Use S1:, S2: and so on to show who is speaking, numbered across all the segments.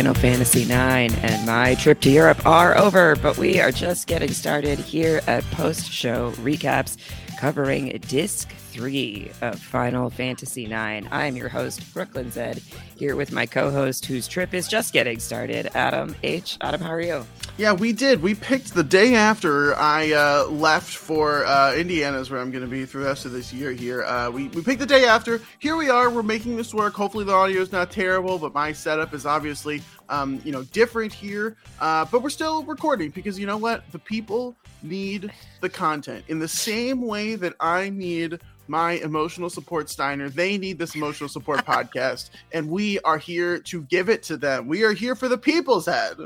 S1: Final Fantasy IX and my trip to Europe are over, but we are just getting started here at post show recaps covering Disc 3 of Final Fantasy IX. I'm your host, Brooklyn Zed, here with my co host, whose trip is just getting started, Adam H. Adam, how are you?
S2: Yeah, we did. We picked the day after I uh, left for uh, Indiana, is where I'm going to be through the rest of this year here. Uh, we, we picked the day after. Here we are. We're making this work. Hopefully, the audio is not terrible, but my setup is obviously um, you know, different here. Uh, but we're still recording because you know what? The people need the content in the same way that I need my emotional support Steiner. They need this emotional support podcast, and we are here to give it to them. We are here for the people's head.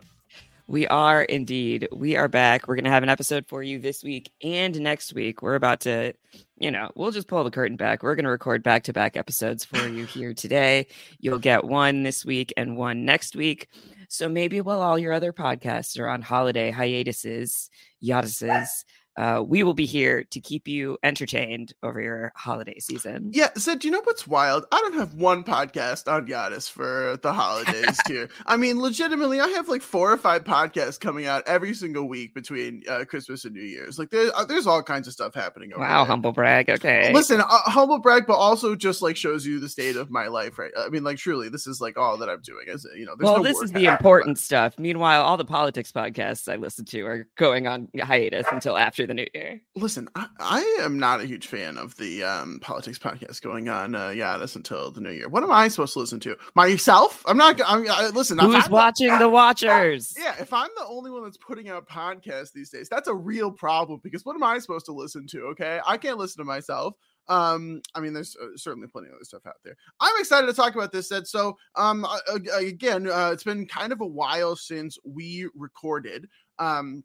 S1: We are indeed. We are back. We're going to have an episode for you this week and next week. We're about to, you know, we'll just pull the curtain back. We're going to record back to back episodes for you here today. You'll get one this week and one next week. So maybe while all your other podcasts are on holiday hiatuses, hiatuses, uh, we will be here to keep you entertained over your holiday season.
S2: Yeah, so do you know what's wild? I don't have one podcast on Giannis for the holidays here. I mean, legitimately, I have like four or five podcasts coming out every single week between uh, Christmas and New Year's. Like, there's uh, there's all kinds of stuff happening.
S1: wow, there. humble brag. Okay,
S2: listen, uh, humble brag, but also just like shows you the state of my life, right? I mean, like, truly, this is like all that I'm doing. Is you know,
S1: well,
S2: no
S1: this is the important stuff. Meanwhile, all the politics podcasts I listen to are going on hiatus until after after the new year.
S2: Listen, I, I am not a huge fan of the um, politics podcast going on. Uh, yeah, that's until the new year. What am I supposed to listen to? Myself? I'm not. I'm, I, listen,
S1: who's watching the, the Watchers?
S2: Yeah, if I'm the only one that's putting out podcasts these days, that's a real problem. Because what am I supposed to listen to? Okay, I can't listen to myself um i mean there's uh, certainly plenty of other stuff out there i'm excited to talk about this Ed. so um again uh, it's been kind of a while since we recorded um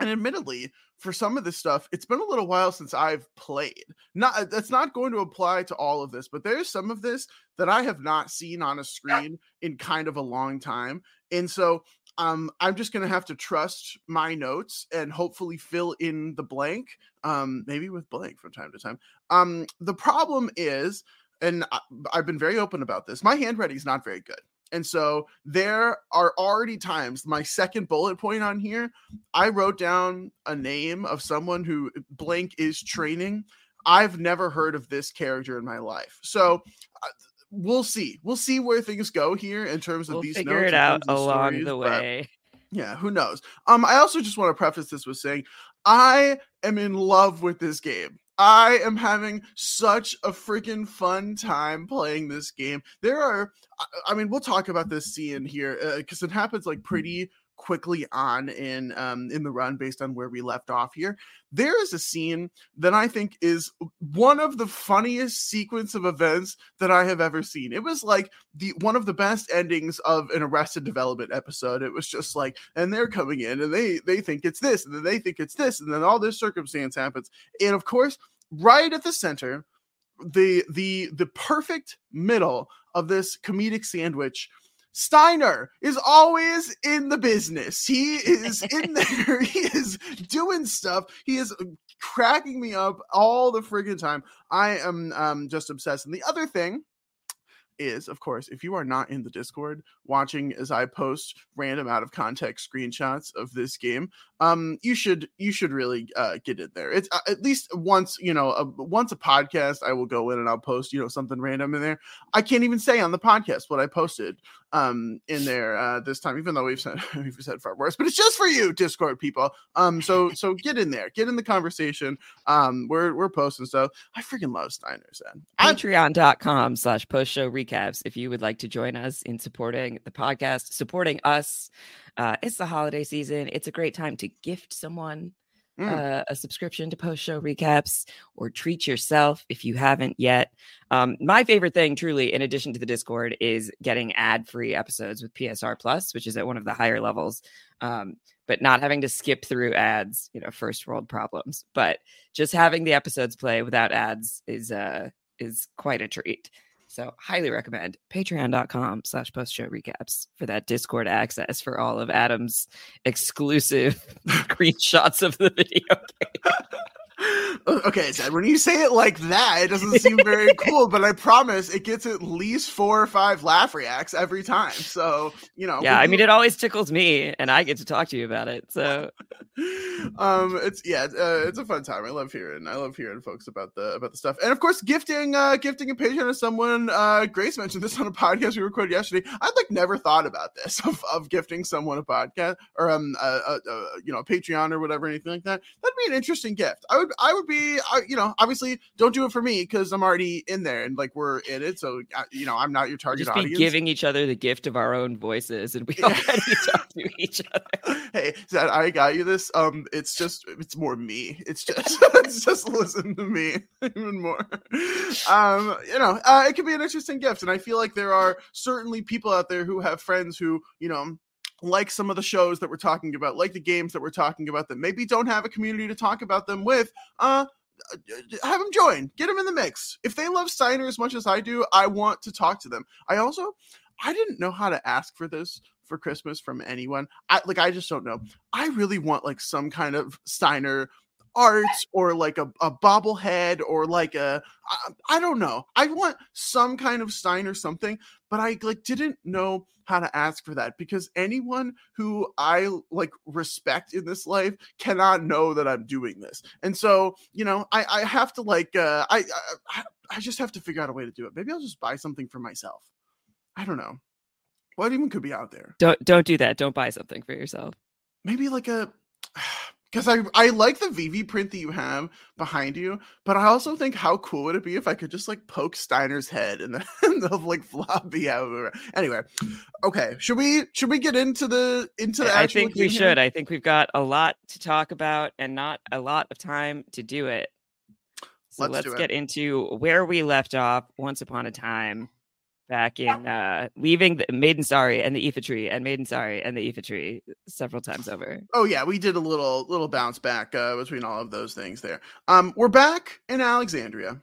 S2: and admittedly for some of this stuff, it's been a little while since I've played. Not uh, that's not going to apply to all of this, but there's some of this that I have not seen on a screen in kind of a long time. And so um, I'm just gonna have to trust my notes and hopefully fill in the blank, um, maybe with blank from time to time. Um, the problem is, and I, I've been very open about this, my handwriting is not very good. And so there are already times, my second bullet point on here, I wrote down a name of someone who blank is training. I've never heard of this character in my life. So uh, we'll see. We'll see where things go here in terms of
S1: we'll
S2: these
S1: figure it out along stories, the way.
S2: Yeah, who knows? Um, I also just want to preface this with saying I am in love with this game. I am having such a freaking fun time playing this game. There are, I mean, we'll talk about this scene here because uh, it happens like pretty quickly on in um in the run based on where we left off here. There is a scene that i think is one of the funniest sequence of events that i have ever seen. It was like the one of the best endings of an arrested development episode. It was just like and they're coming in and they they think it's this and then they think it's this and then all this circumstance happens. And of course right at the center the the the perfect middle of this comedic sandwich Steiner is always in the business. He is in there. he is doing stuff. He is cracking me up all the friggin' time. I am um, just obsessed. And the other thing is, of course, if you are not in the Discord watching as I post random out of context screenshots of this game, um, you should you should really uh, get in there. It's uh, at least once you know a, once a podcast, I will go in and I'll post you know something random in there. I can't even say on the podcast what I posted um in there uh this time even though we've said we've said far worse but it's just for you discord people. Um so so get in there get in the conversation. Um we're we're posting stuff. I freaking love steiners and
S1: patreon.com slash post show recaps if you would like to join us in supporting the podcast supporting us. Uh it's the holiday season. It's a great time to gift someone Mm. Uh, a subscription to post show recaps or treat yourself if you haven't yet. Um, my favorite thing, truly, in addition to the Discord, is getting ad free episodes with PSR Plus, which is at one of the higher levels. Um, but not having to skip through ads, you know, first world problems. But just having the episodes play without ads is uh is quite a treat. So highly recommend patreon.com slash post show recaps for that Discord access for all of Adam's exclusive screenshots of the video game.
S2: Okay, Zed, when you say it like that, it doesn't seem very cool, but I promise it gets at least four or five laugh reacts every time. So, you know.
S1: Yeah, I mean, it always tickles me, and I get to talk to you about it. So,
S2: um, it's yeah, uh, it's a fun time. I love hearing, I love hearing folks about the about the stuff, and of course, gifting, uh, gifting a Patreon to someone. Uh, Grace mentioned this on a podcast we recorded yesterday. I'd like never thought about this of, of gifting someone a podcast or um, a, a, a you know, a Patreon or whatever, anything like that. That'd be an interesting gift. I would, I would be you know, obviously don't do it for me because I'm already in there and like we're in it. So, you know, I'm not your target
S1: just
S2: be audience.
S1: giving each other the gift of our own voices and we already talk to each other.
S2: Hey, Zed, I got you this. Um, it's just, it's more me. It's just, it's just listen to me even more. Um, you know, uh, it could be an interesting gift. And I feel like there are certainly people out there who have friends who, you know, like some of the shows that we're talking about, like the games that we're talking about that maybe don't have a community to talk about them with, uh, have them join, get them in the mix. If they love Steiner as much as I do, I want to talk to them. I also, I didn't know how to ask for this for Christmas from anyone. I like, I just don't know. I really want like some kind of Steiner art or like a, a bobblehead or like a I, I don't know. I want some kind of sign or something but i like didn't know how to ask for that because anyone who i like respect in this life cannot know that i'm doing this. And so you know i i have to like uh i i, I just have to figure out a way to do it. Maybe i'll just buy something for myself. I don't know. What even could be out there?
S1: Don't don't do that. Don't buy something for yourself.
S2: Maybe like a because I I like the Vivi print that you have behind you, but I also think how cool would it be if I could just like poke Steiner's head and then the like floppy out. Anyway, okay, should we should we get into the into the?
S1: I think we should. I think we've got a lot to talk about and not a lot of time to do it. So let's, let's get into where we left off once upon a time back in uh leaving the Madain Sari and the Iifa Tree and Madain Sari and the Iifa Tree several times over.
S2: Oh yeah, we did a little little bounce back uh between all of those things there. Um we're back in Alexandria.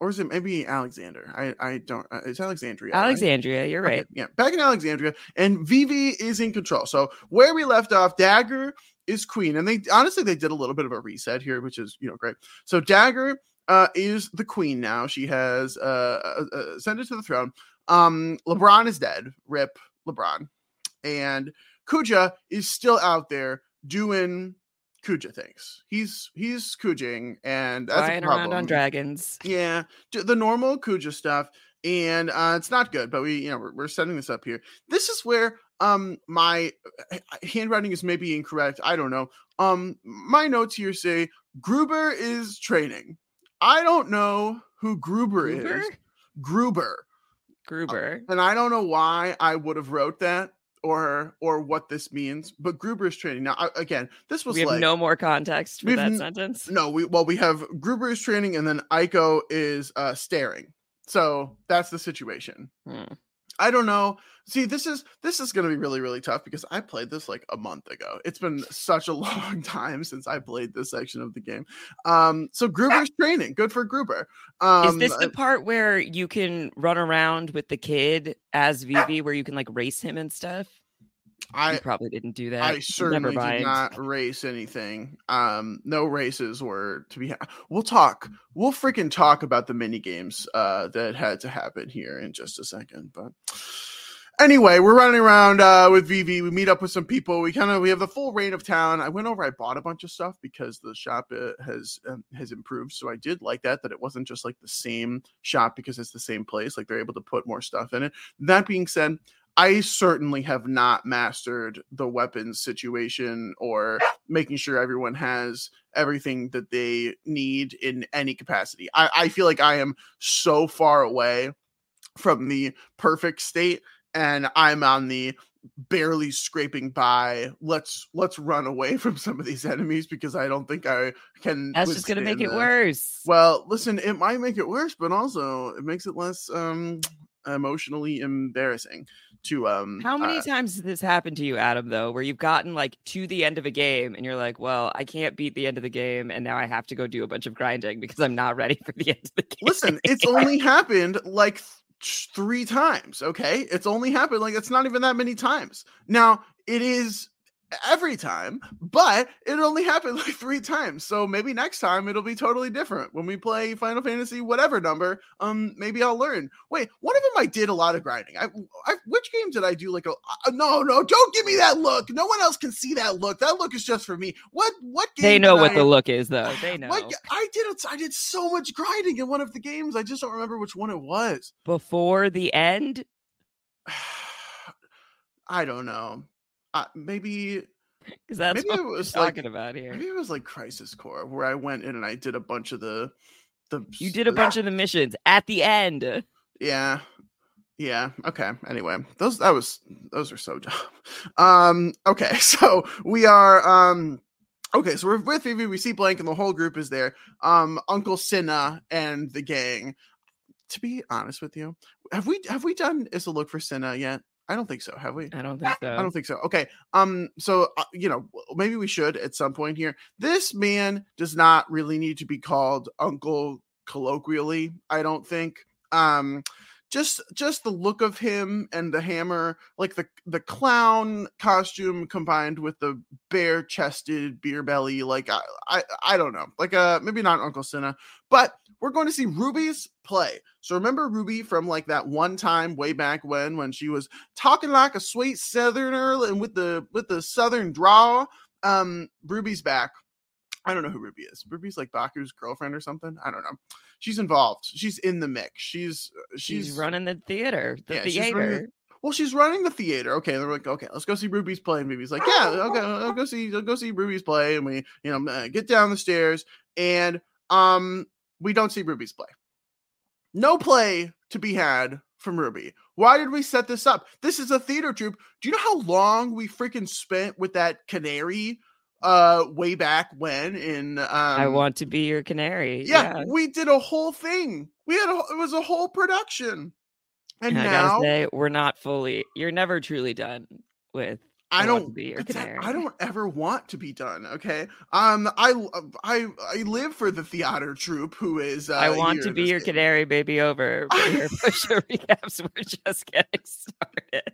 S2: Or is it maybe Alexander? I I don't uh, it's Alexandria.
S1: Alexandria, right? you're right. Okay,
S2: yeah, back in Alexandria and Vivi is in control. So where we left off, Dagger is queen and they honestly they did a little bit of a reset here which is you know great so dagger uh, is the queen now. She has uh, uh, uh ascended to the throne. Um, LeBron is dead. Rip LeBron. And Kuja is still out there doing Kuja things. He's he's Kujing and that's
S1: flying around on dragons.
S2: Yeah, the normal Kuja stuff, and uh, it's not good. But we, you know, we're, we're setting this up here. This is where um my uh, handwriting is maybe incorrect. I don't know. Um, my notes here say Gruber is training. I don't know who Gruber, Gruber? is. Gruber.
S1: Gruber.
S2: Uh, and I don't know why I would have wrote that or or what this means, but Gruber is training. Now I, again, this was
S1: we have
S2: like,
S1: no more context for that sentence.
S2: No, we well we have Gruber is training and then Eiko is uh staring. So that's the situation. Hmm. I don't know. See, this is this is going to be really really tough because I played this like a month ago. It's been such a long time since I played this section of the game. Um, so Gruber's training, good for Gruber. Um,
S1: is this the part where you can run around with the kid as Vivi, where you can like race him and stuff? I you probably didn't do that.
S2: I certainly did not race anything. Um, no races were to be. Ha- we'll talk. We'll freaking talk about the mini games uh, that had to happen here in just a second. But anyway, we're running around uh, with Vivi. We meet up with some people. We kind of we have the full reign of town. I went over. I bought a bunch of stuff because the shop uh, has um, has improved. So I did like that. That it wasn't just like the same shop because it's the same place. Like they're able to put more stuff in it. That being said, I certainly have not mastered the weapons situation or making sure everyone has everything that they need in any capacity. I, I feel like I am so far away from the perfect state and I'm on the barely scraping by let's let's run away from some of these enemies because i don't think i can
S1: that's just gonna make it worse.
S2: Well listen it might make it worse but also it makes it less um emotionally embarrassing to um
S1: how many uh, times has this happened to you adam though where you've gotten like to the end of a game and you're like well i can't beat the end of the game and now i have to go do a bunch of grinding because i'm not ready for the end of the game.
S2: listen it's only happened like th- three times okay? It's only happened like it's not even that many times. Now it is every time, but it only happened like three times. So maybe next time it'll be totally different. When we play Final Fantasy, whatever number, um, maybe I'll learn. Wait, one of them I did a lot of grinding. I, I which game did I do like a uh, no, no, don't give me that look. No one else can see that look. That look is just for me. What what game?
S1: They know what
S2: I,
S1: the look is though. They know.
S2: What, I did I did so much grinding in one of the games. I just don't remember which one it was.
S1: Before the end?
S2: I don't know. Uh, maybe
S1: because that's
S2: maybe
S1: what
S2: it
S1: we're
S2: was
S1: talking
S2: like
S1: about here.
S2: maybe it was like Crisis Core where I went in and I did a bunch of the the
S1: You did a bunch of the missions at the end.
S2: yeah. Yeah. Okay. Anyway those that was those are so dumb. Um okay. So we are um okay. So we're with Vivi. We see Blank and the whole group is there. Um Uncle Cinna and the gang. To be honest with you have we have we done is a look for Cinna yet I don't think so have we
S1: I don't think so.
S2: I don't think so. Okay. Um. So uh, you know, maybe we should at some point here. This man does not really need to be called Uncle colloquially. I don't think. Um. Just just the look of him and the hammer, like the the clown costume combined with the bare chested beer belly. Like I I I don't know. Like uh maybe not Uncle Cinna, but we're going to see Ruby's play. So remember Ruby from like that one time way back when when she was talking like a sweet southerner and with the with the southern draw. Um Ruby's back. I don't know who Ruby is. Ruby's like Baku's girlfriend or something. I don't know. She's involved. She's in the mix. She's uh,
S1: She's,
S2: she's,
S1: running the theater. The
S2: Yeah, she's
S1: theater.
S2: well, she's running the theater. Okay, they're like, okay, let's go see Ruby's play. And Ruby's like, yeah, okay, I'll go see, I'll go see Ruby's play. And we, you know, uh, get down the stairs, and um, we don't see Ruby's play. No play to be had from Ruby. Why did we set this up? This is a theater troupe. Do you know how long we freaking spent with that canary? Uh, way back when in um,
S1: I want to be your canary.
S2: yeah, we did a whole thing. We had a, it was a whole production, and
S1: And I
S2: now
S1: say, we're not fully. You're never truly done with.
S2: I
S1: to
S2: don't
S1: be your canary.
S2: I don't ever want to be done. Okay. Um. I I I live for the theater troupe who is. Uh,
S1: I want to be your canary, baby. Over. Your push recaps. We're just getting started.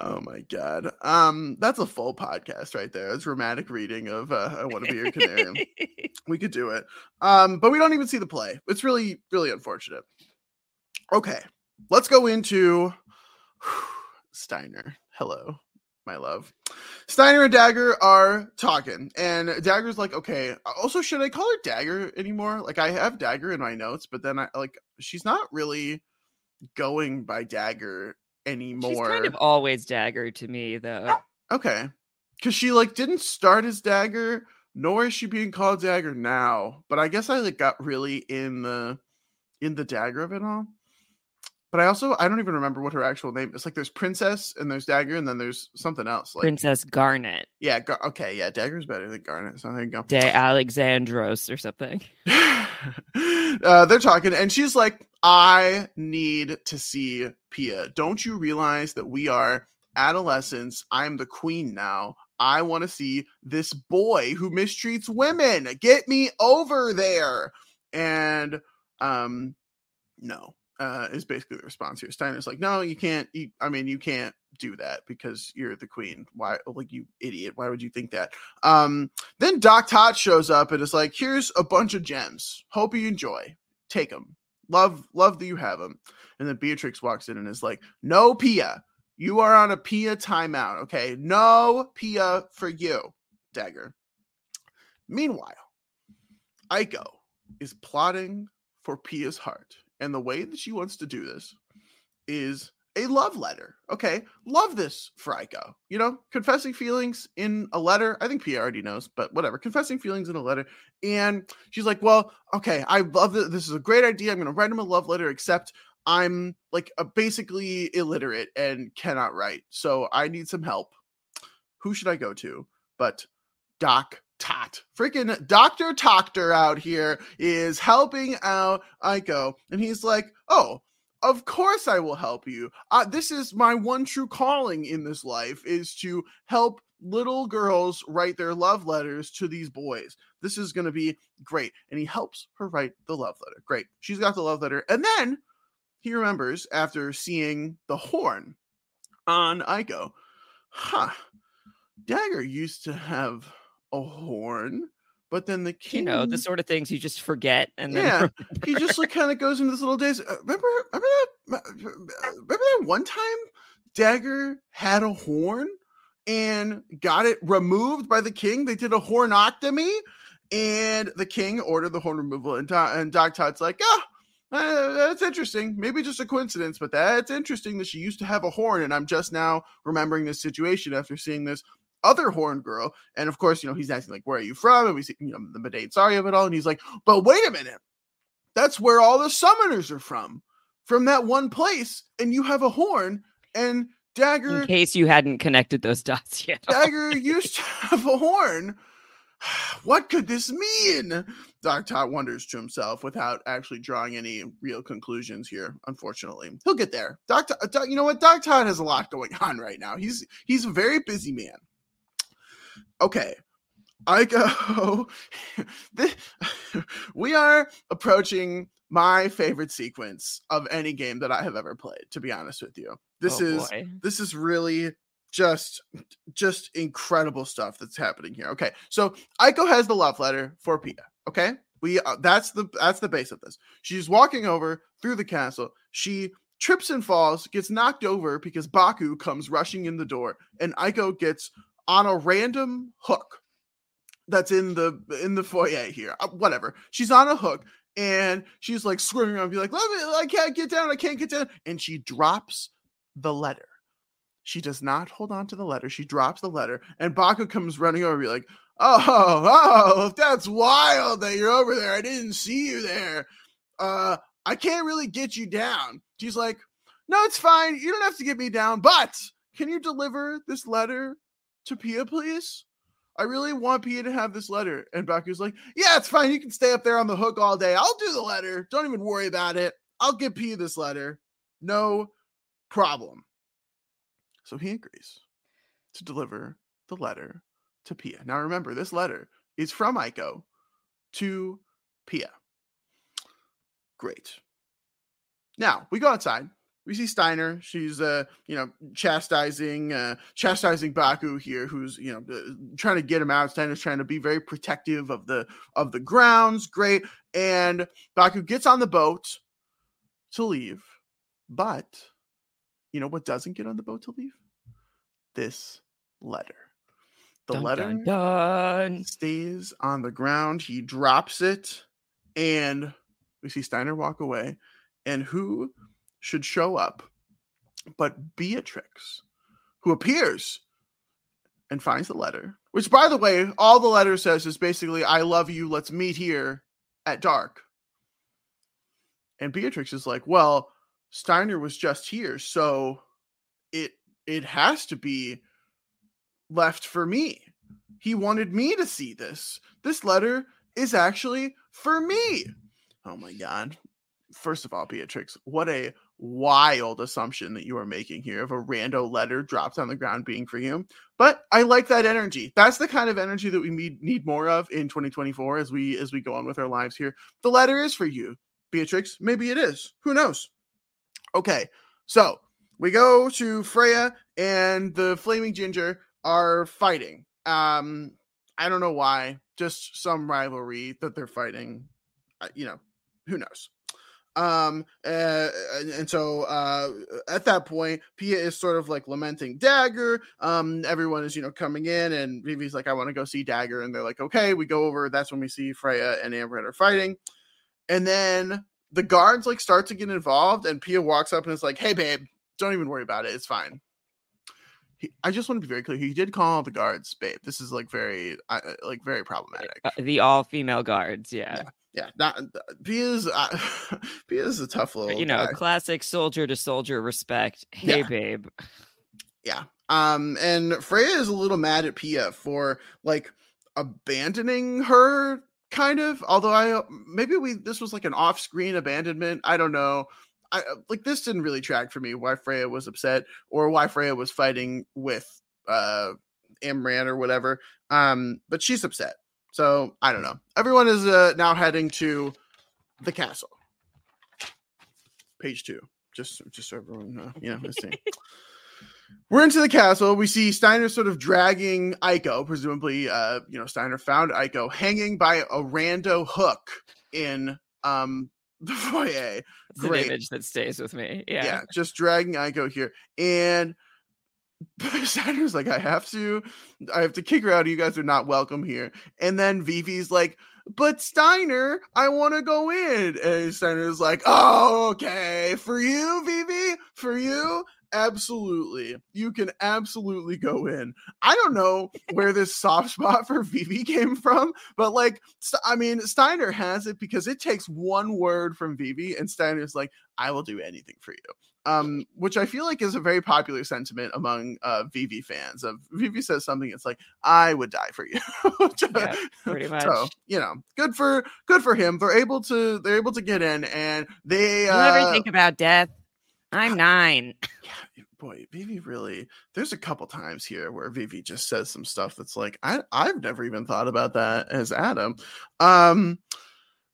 S2: Oh my god. Um. That's a full podcast right there. It's dramatic reading of uh, I want to be your canary. we could do it. Um. But we don't even see the play. It's really really unfortunate. Okay. Let's go into Steiner. Hello, my love. Steiner and Dagger are talking, and Dagger's like, okay. Also, should I call her Dagger anymore? Like, I have Dagger in my notes, but then I like she's not really going by Dagger anymore.
S1: She's kind of always dagger to me, though.
S2: okay, because she like didn't start as Dagger, nor is she being called Dagger now. But I guess I like got really in the in the Dagger of it all. But I also I don't even remember what her actual name. It's like there's Princess and there's Dagger and then there's something else. Like
S1: Princess Garnet
S2: yeah, Gar- okay, yeah, Dagger's better than Garnet. So there you go.
S1: de Alexandros or something.
S2: uh, they're talking, and she's like, "I need to see Pia. Don't you realize that we are adolescents? I'm the queen now. I want to see this boy who mistreats women. Get me over there." And um, no, uh, is basically the response here. Steiner's like, "No, you can't. You, I mean, you can't." do that because you're the queen why like you idiot why would you think that um then Doc Tot shows up and is like, "Here's a bunch of gems. Hope you enjoy. Take them. Love, love that you have them." And then Beatrix walks in and is like, "No, Pia. You are on a Pia timeout. Okay, no Pia for you, Dagger." Meanwhile, Eiko is plotting for Pia's heart, and the way that she wants to do this is a love letter. Okay, love this for Eiko. You know, confessing feelings in a letter. I think Pia already knows, but whatever. Confessing feelings in a letter, and she's like, "Well, okay, I love this. This is a great idea. I'm going to write him a love letter, except." I'm like a basically illiterate and cannot write, so I need some help. Who should I go to? But Doc Tot, freaking Doctor Toctor out here is helping out Eiko, and he's like, "Oh, of course I will help you. Uh, this is my one true calling in this life is to help little girls write their love letters to these boys. This is going to be great. And he helps her write the love letter. Great. She's got the love letter. And then he remembers after seeing the horn on Eiko, huh, Dagger used to have a horn, but then the king,
S1: you know, the sort of things you just forget. And then
S2: yeah, he just like kind of goes into this little days. Uh, remember, remember that? Remember that one time Dagger had a horn and got it removed by the king. They did a hornoctomy, and the king ordered the horn removal. And, and Doc Tot's like, ah, uh, that's interesting. Maybe just a coincidence, but that's interesting that she used to have a horn, and I'm just now remembering this situation after seeing this other horn girl. And of course, you know, he's asking like, "Where are you from?" And we see, you know, the Madain Sari of it all, and he's like, "But wait a minute, that's where all the summoners are from, from that one place, and you have a horn." And Dagger,
S1: in case you hadn't connected those dots yet,
S2: Dagger used to have a horn. What could this mean? Doc Tot wonders to himself without actually drawing any real conclusions here. Unfortunately, he'll get there. Doc, uh, Doc, you know what? Doc Tot has a lot going on right now. He's he's a very busy man okay, I go. we are approaching my favorite sequence of any game that I have ever played. To be honest with you, this oh, is boy. this is really just just incredible stuff that's happening here. Okay, so Eiko has the love letter for Pia. Okay, we uh, that's the that's the base of this. She's walking over through the castle. She trips and falls, gets knocked over because Baku comes rushing in the door, and Eiko gets on a random hook that's in the in the foyer here. Uh, whatever. She's on a hook and she's like swimming around, be like, "Let me! I can't get down! I can't get down!" And she drops the letter. She does not hold on to the letter. She drops the letter, and Baku comes running over, be like, "Oh, oh, that's wild that you're over there. I didn't see you there. Uh, I can't really get you down." She's like, "No, it's fine. You don't have to get me down, but can you deliver this letter to Pia, please? I really want Pia to have this letter. And Baku's like, Yeah, it's fine. You can stay up there on the hook all day. I'll do the letter. Don't even worry about it. I'll give Pia this letter. No problem. So he agrees to deliver the letter to Pia. Now remember, this letter is from Eiko to Pia. Great. Now we go outside we see Steiner. She's uh, you know, chastising uh chastising Baku here, who's you know trying to get him out. Steiner's trying to be very protective of the of the grounds. Great. And Baku gets on the boat to leave. But you know what doesn't get on the boat to leave? This letter. The dun, letter dun, dun. stays on the ground. He drops it, and we see Steiner walk away. And who should show up, but Beatrix, who appears and finds the letter, which, by the way, all the letter says is basically, I love you, let's meet here at dark. And Beatrix is like, well, Steiner was just here, so it it has to be left for me. He wanted me to see this. This letter is actually for me. Oh my god. First of all, Beatrix, what a wild assumption that you are making here of a rando letter dropped on the ground being for you. But I like that energy. That's the kind of energy that we need need more of in 2024 as we as we go on with our lives here. The letter is for you, Beatrix. Maybe it is. Who knows? Okay. So, we go to Freya and the Flaming Ginger are fighting. Um I don't know why, just some rivalry that they're fighting. You know, who knows? Um, uh, and so uh, at that point, Pia is sort of like lamenting Dagger. Um, everyone is you know coming in, and Vivi's like, "I want to go see Dagger," and they're like, "Okay." We go over. That's when we see Freya and Amber are fighting, and then the guards like start to get involved, and Pia walks up and is like, "Hey, babe, don't even worry about it. It's fine." He, I just want to be very clear. He did call the guards babe. This is like very, uh, like very problematic.
S1: Uh, the all female guards, yeah.
S2: yeah yeah, not Pia's uh, Pia's a tough little
S1: you know, guy. classic soldier to soldier respect. Hey yeah. babe.
S2: Yeah. Um and Freya is a little mad at Pia for like abandoning her kind of although I maybe we this was like an off-screen abandonment. I don't know. I uh, like this didn't really track for me why Freya was upset or why Freya was fighting with uh Amran or whatever. Um but she's upset. So I don't know. Everyone is uh, now heading to the castle. Page two, just just so everyone uh, you know is seeing. we're into the castle. We see Steiner sort of dragging Eiko, presumably, uh, you know, Steiner found Eiko hanging by a rando hook in um the foyer.
S1: It's
S2: Great.
S1: image that stays with me. Yeah.
S2: Yeah, just dragging Eiko here. And Steiner's like, I have to, I have to kick her out. You guys are not welcome here. And then Vivi's like, but Steiner, I want to go in. And Steiner's like, oh, okay. For you, Vivi, for you, absolutely. You can absolutely go in. I don't know where this soft spot for Vivi came from, but like, I mean, Steiner has it because it takes one word from Vivi, and Steiner's like, I will do anything for you um, which I feel like is a very popular sentiment among uh, Vivi fans. Of Vivi says something, it's like I would die for you. Uh,
S1: Yeah, pretty much.
S2: So you know, good for good for him. They're able to they're able to get in, and they
S1: you
S2: uh,
S1: ever think about death? I'm nine.
S2: yeah, boy, Vivi really. There's a couple times here where Vivi just says some stuff that's like I I've never even thought about that as Adam. Um,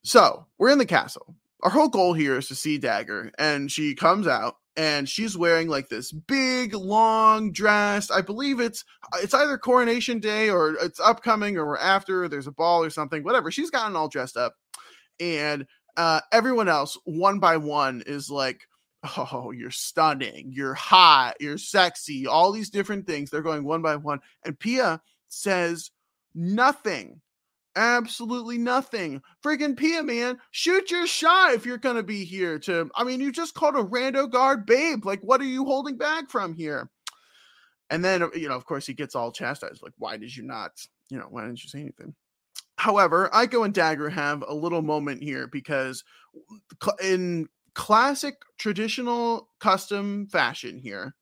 S2: so we're in the castle. Our whole goal here is to see Dagger, and she comes out and she's wearing like this big long dress. I believe it's it's either coronation day or it's upcoming or after. There's a ball or something, whatever. She's gotten all dressed up, and uh, everyone else one by one is like, "Oh, you're stunning, you're hot, you're sexy." All these different things. They're going one by one, and Pia says nothing absolutely nothing. Freaking Pia, man, shoot your shot if you're gonna be here. To, I mean, you just called a rando guard babe. Like, what are you holding back from here? And then, you know, of course, he gets all chastised. Like, why did you not? You know, why didn't you say anything? However, Eiko and Dagger have a little moment here because in classic traditional custom fashion here,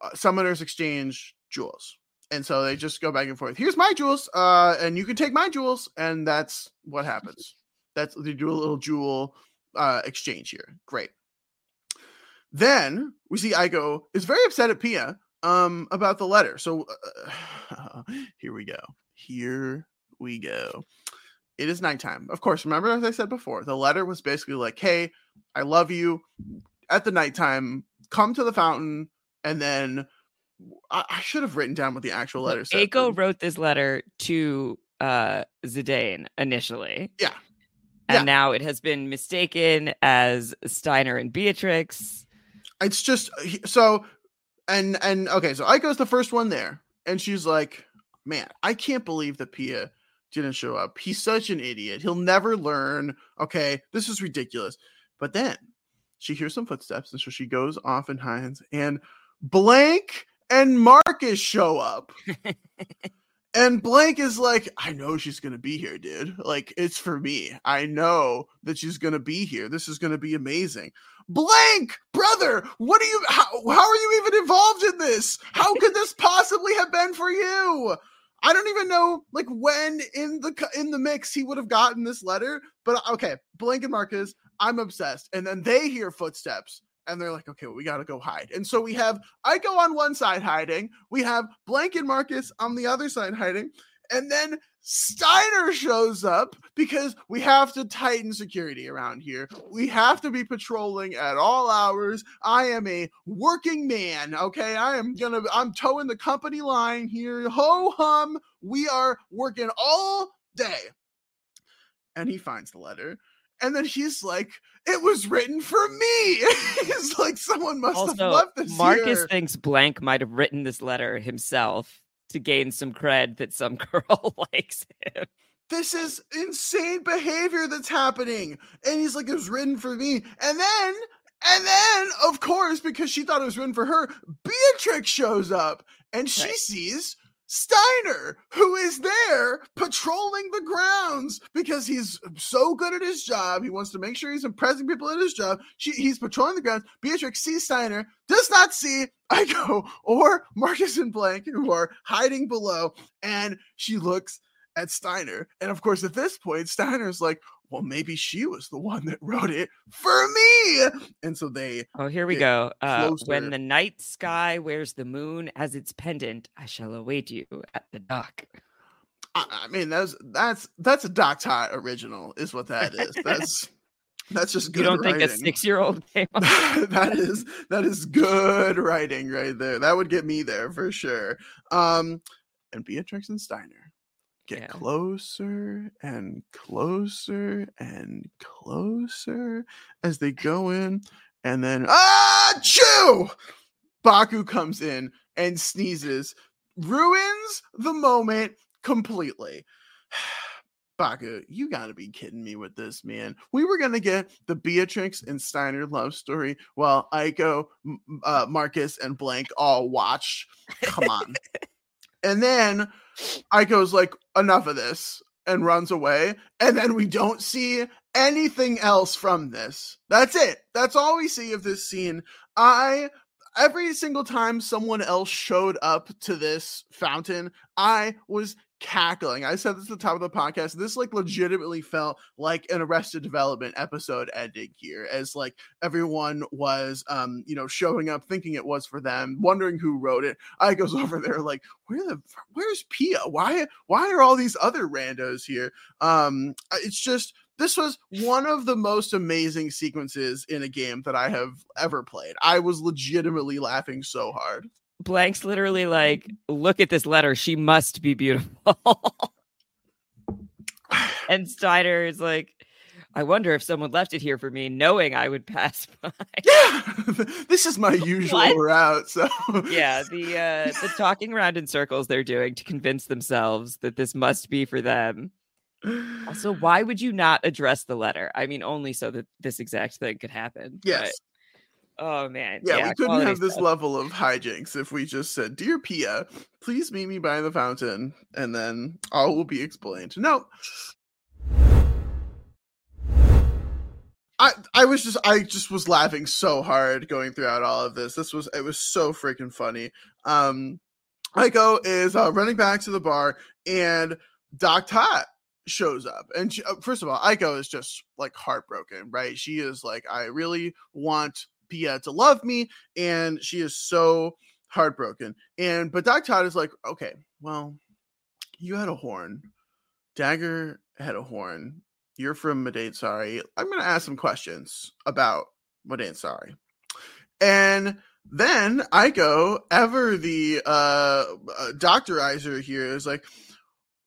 S2: uh, summoners exchange jewels and so they just go back and forth. Here's my jewels, uh, and you can take my jewels, and that's what happens. That's they do a little jewel uh, exchange here. Great. Then we see Eiko is very upset at Pia um, about the letter. So uh, here we go. Here we go. It is nighttime. Of course, remember as I said before, the letter was basically like, "Hey, I love you." At the nighttime, come to the fountain, and then I, I should have written down what the actual letter said. Eiko
S1: wrote this letter to uh Zidane initially.
S2: Yeah.
S1: And
S2: Yeah.
S1: now it has been mistaken as Steiner and Beatrix.
S2: it's just so and and okay so Eiko's the first one there and she's like man i can't believe that pia didn't show up. He's such an idiot. He'll never learn okay this is ridiculous. But then she hears some footsteps and so she goes off and hides and blank and marcus show up. And blank is like i know she's gonna be here dude. Like it's for me. I know that she's gonna be here. This is gonna be amazing. Blank brother what are you how, how are you even involved in this? How could this possibly have been for you i don't even know like when in the in the mix he would have gotten this letter but okay blank and marcus i'm obsessed. And then they hear footsteps and they're like okay well, we gotta go hide. And so we have i go on one side hiding we have blank and marcus on the other side hiding and then Steiner shows up because we have to tighten security around here. We have to be patrolling at all hours. I am a working man, okay? I am gonna, I'm towing the company line here. Ho hum. We are working all day. And he finds the letter. And then he's like, it was written for me. he's like, someone must have left this
S1: Marcus
S2: here.
S1: thinks Blank might have written this letter himself to gain some cred that some girl likes him.
S2: this is insane behavior that's happening. And he's like, it was written for me. And then, and then, of course, because she thought it was written for her, Beatrix shows up and she
S1: Right.
S2: sees Steiner, who is there patrolling the grounds because he's so good at his job. He wants to make sure he's impressing people at his job. She, he's patrolling the grounds. Beatrix sees Steiner, does not see Eiko or Marcus and Blank, who are hiding below, and she looks at Steiner. And of course, at this point, Steiner's like, well, maybe she was the one that wrote it for me. And so they,
S1: Oh, here we go. Uh, when the night sky wears the moon as its pendant, I shall await you at the dock.
S2: I, I mean, that's that's that's a Doc Tot original, is what that is. That's That's just good.
S1: You don't
S2: writing.
S1: think a six-year-old came up?
S2: that is that is good writing right there. That would get me there for sure. Um, and Beatrix and Steiner get
S1: Yeah.
S2: closer and closer and closer as they go in, and then ah, chew! Baku comes in and sneezes, ruins the moment completely. Baku, you gotta be kidding me with this, man. We were gonna get the Beatrix and Steiner love story while Eiko, M- uh, Marcus, and Blank all watched. Come on. And then Eiko's like, enough of this, and runs away. And then we don't see anything else from this. That's it. That's all we see of this scene. I every single time someone else showed up to this fountain, I was cackling. I said this at the top of the podcast. This like legitimately felt like an Arrested Development episode ending here, as like everyone was, um, you know, showing up thinking it was for them, wondering who wrote it. I goes over there like, where the where's Pia? Why why are all these other randos here? Um, it's just this was one of the most amazing sequences in a game that I have ever played. I was legitimately laughing so hard.
S1: Blank's literally like, look at this letter. She must be beautiful. and Steiner is like, I wonder if someone left it here for me, knowing I would pass by.
S2: Yeah, this is my usual
S1: What?
S2: route. So
S1: yeah, the uh the talking around in circles they're doing to convince themselves that this must be for them. Also, why would you not address the letter? I mean, only so that this exact thing could happen.
S2: yes,
S1: oh man.
S2: yeah, we couldn't have this
S1: stuff.
S2: level of hijinks if we just said, "Dear Pia, please meet me by the fountain," and then all will be explained. No. I, I was just I just was laughing so hard going throughout all of this. This was it was so freaking funny. Um Eiko is uh, running back to the bar and Doc Tot shows up. And she, uh, first of all, Eiko is just like heartbroken, right? She is like, I really want Pia to love me, and she is so heartbroken. And but Doc Tot is like, okay, well, you had a horn. Dagger had a horn. You're from Madain Sari. I'm gonna ask some questions about Madain Sari. And then Eiko, ever the uh, uh doctorizer here, is like,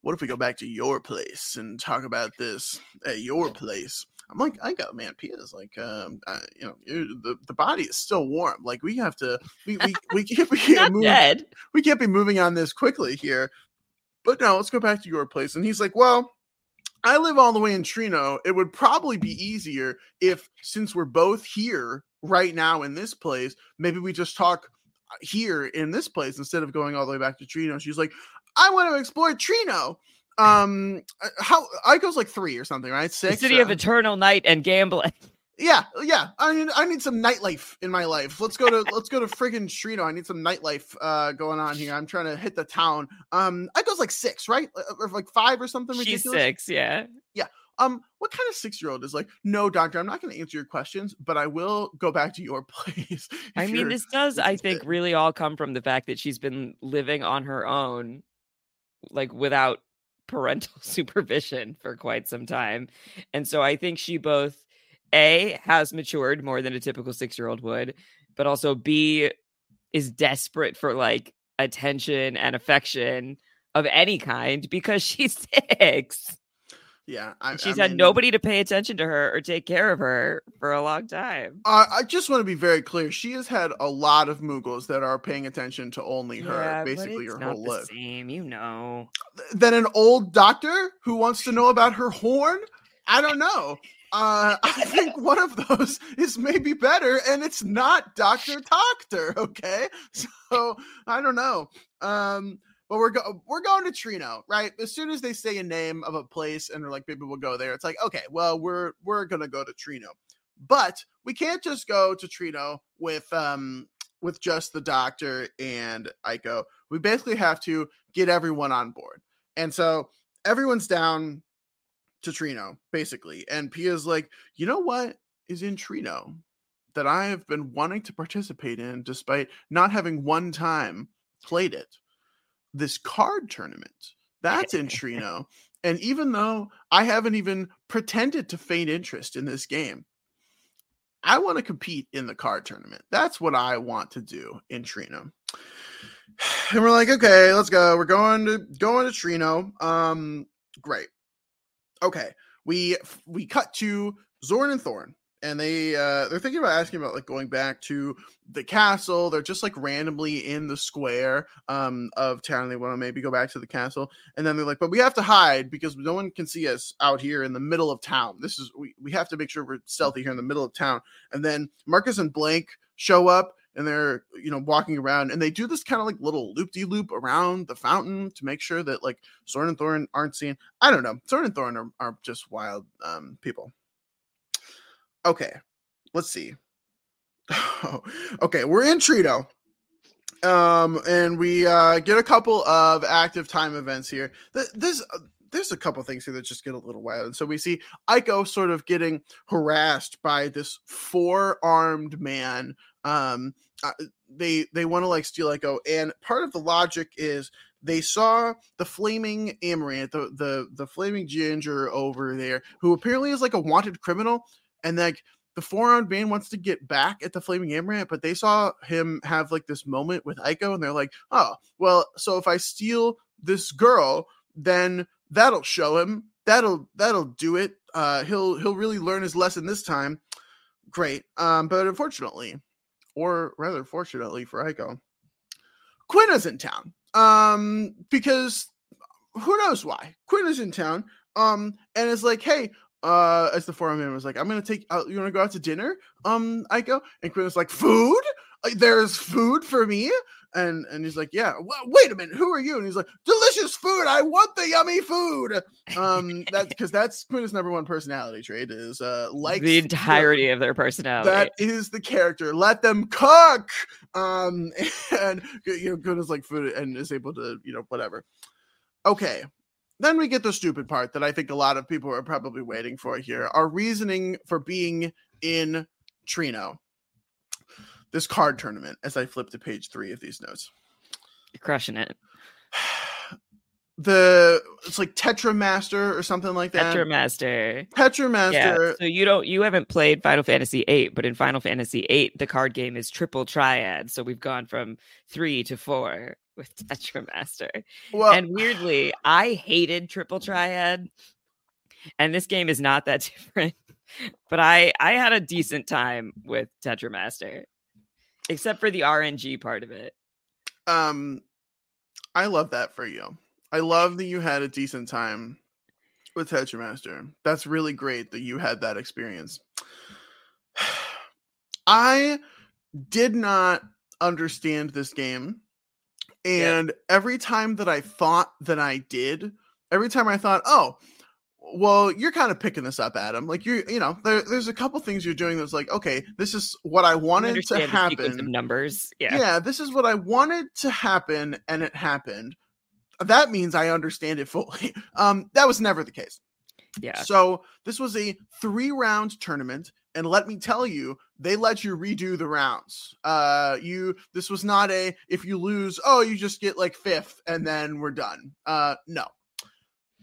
S2: what if we go back to your place and talk about this at your place? I'm like, I got man, Pia's like, um, uh, you know, the the body is still warm. Like we have to, we we we can't, we can't
S1: Not
S2: move,
S1: dead.
S2: we can't be moving on this quickly here. But no, let's go back to your place. And he's like, well, I live all the way in Treno. It would probably be easier if, since we're both here right now in this place, maybe we just talk uh, here in this place instead of going all the way back to Treno. She's like, I want to explore Treno. Um, uh, how I goes like three or something, right?
S1: The
S2: Six.
S1: city of
S2: uh,
S1: eternal night and gambling.
S2: yeah, yeah. I need I need some nightlife in my life. Let's go to let's go to friggin' Treno. I need some nightlife uh going on here. I'm trying to hit the town. Um, I goes like six, right? Uh, Or like five or something
S1: She's
S2: ridiculous.
S1: six, yeah. Yeah.
S2: Um, what kind of six year old is like, no, doctor, I'm not going to answer your questions, but I will go back to your place.
S1: I mean, this does, I think,
S2: interested."
S1: really all come from the fact that she's been living on her own, like without parental supervision for quite some time. And so I think she both A has matured more than a typical six year old would, but also B is desperate for like attention and affection of any kind because she's six.
S2: Yeah, I,
S1: she's
S2: I
S1: had
S2: mean,
S1: nobody to pay attention to her or take care of her for a long time.
S2: Uh, I just want to be very clear. She has had a lot of Muggles that are paying attention to only her,
S1: Yeah,
S2: basically her
S1: not
S2: whole
S1: the
S2: life.
S1: Same, you know.
S2: Then an old doctor who wants to know about her horn. I don't know. Uh, I think one of those is maybe better, and it's not Doctor Doctor. Okay, so I don't know. Um, but we're go- we're going to Treno, right? As soon as they say a name of a place and they're like, maybe we'll go there. It's like, okay, well, we're we're gonna go to Treno, but we can't just go to Treno with um with just the doctor and Eiko. We basically have to get everyone on board, and so everyone's down to Treno, basically. And Pia's like, you know what is in Treno that I have been wanting to participate in despite not having one time played it? This card tournament. That's in Treno. And even though I haven't even pretended to feign interest in this game, I want to compete in the card tournament. That's what I want to do in Treno. And we're like, okay, let's go. We're going to going to Treno. Um, great. Okay, we we cut to Zorn and Thorn, and they uh they're thinking about asking about like going back to the castle they're just like randomly in the square um of town they want to maybe go back to the castle and then they're like but we have to hide because no one can see us out here in the middle of town this is we, we have to make sure we're stealthy here in the middle of town and then marcus and blank show up and they're you know walking around and they do this kind of like little loop-de-loop around the fountain to make sure that like Zorn and Thorn aren't seen. I don't know. Zorn and Thorn are, are just wild um people. Okay, let's see. okay, we're in Treno. Um, and we uh, get a couple of active time events here. There's uh, there's a couple things here that just get a little wild. And so we see Eiko sort of getting harassed by this four armed man. Um, uh, they they want to like steal Eiko, and part of the logic is they saw the flaming Amarant, the the the flaming ginger over there, who apparently is like a wanted criminal and like the four armed man wants to get back at the flaming Amarant, but they saw him have like this moment with Eiko, and they're like, oh, well, so if I steal this girl, then that'll show him. That'll that'll do it. Uh, he'll he'll really learn his lesson this time. Great. Um, but unfortunately, or rather fortunately for Eiko, Quinn is in town. Um, because who knows why? Quinn is in town. Um, and it's like, hey, uh, as the foreman was like, I'm gonna take out, you wanna go out to dinner? Um, I go, and Quinn was like, Food? There's food for me? And and he's like, Yeah, well, wait a minute, who are you? And he's like, Delicious food, I want the yummy food. Um, that's because that's Quinn's number one personality trait is uh like
S1: the entirety of their personality.
S2: That is the character. Let them cook. Um, and you know, Quinn is like food and is able to, you know, whatever. Okay, then we get the stupid part that I think a lot of people are probably waiting for here. Our reasoning for being in Treno, this card tournament, as I flip to page three of these notes.
S1: You're crushing it.
S2: The it's like Tetramaster or something like that.
S1: Tetramaster.
S2: Tetramaster. Yeah,
S1: so you don't you haven't played Final Fantasy VIII, but in Final Fantasy VIII, the card game is triple triad. So we've gone from three to four with Tetramaster. Well, and weirdly, I hated Triple Triad, and this game is not that different. But I I had a decent time with Tetramaster, except for the RNG part of it.
S2: Um, I love that for you. I love that you had a decent time with Tetramaster. That's really great that you had that experience. I did not understand this game and every time that I thought that I did, every time I thought, oh, well, you're kind of picking this up, Adam. Like you, you know, there, there's a couple things you're doing that's like, okay, this is what I wanted to happen.
S1: numbers, yeah,
S2: yeah, this is what I wanted to happen, and it happened. That means I understand it fully. Um, that was never the case.
S1: Yeah.
S2: So this was a three round tournament and let me tell you they let you redo the rounds. Uh you this was not a if you lose oh you just get like fifth and then we're done. Uh no.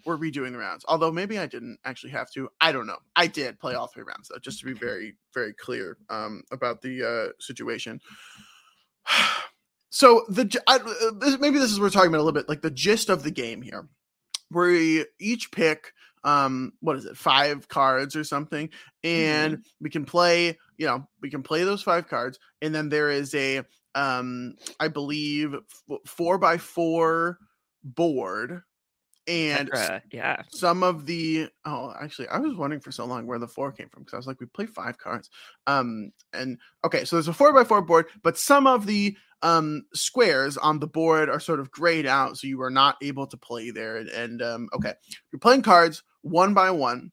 S2: We're redoing the rounds. Although maybe i didn't actually have to. I don't know. I did play all three rounds though just to be very very clear um about the uh situation. So the I, uh, maybe this is what we're talking about a little bit like the gist of the game here. We each pick um what is it five cards or something and mm-hmm. we can play you know we can play those five cards and then there is a um i believe f- four by four board and
S1: yeah
S2: some of the oh actually i was wondering for so long where the four came from because i was like we play five cards um and okay so there's a four by four board but some of the um squares on the board are sort of grayed out so you are not able to play there and, and um okay you're playing cards one by one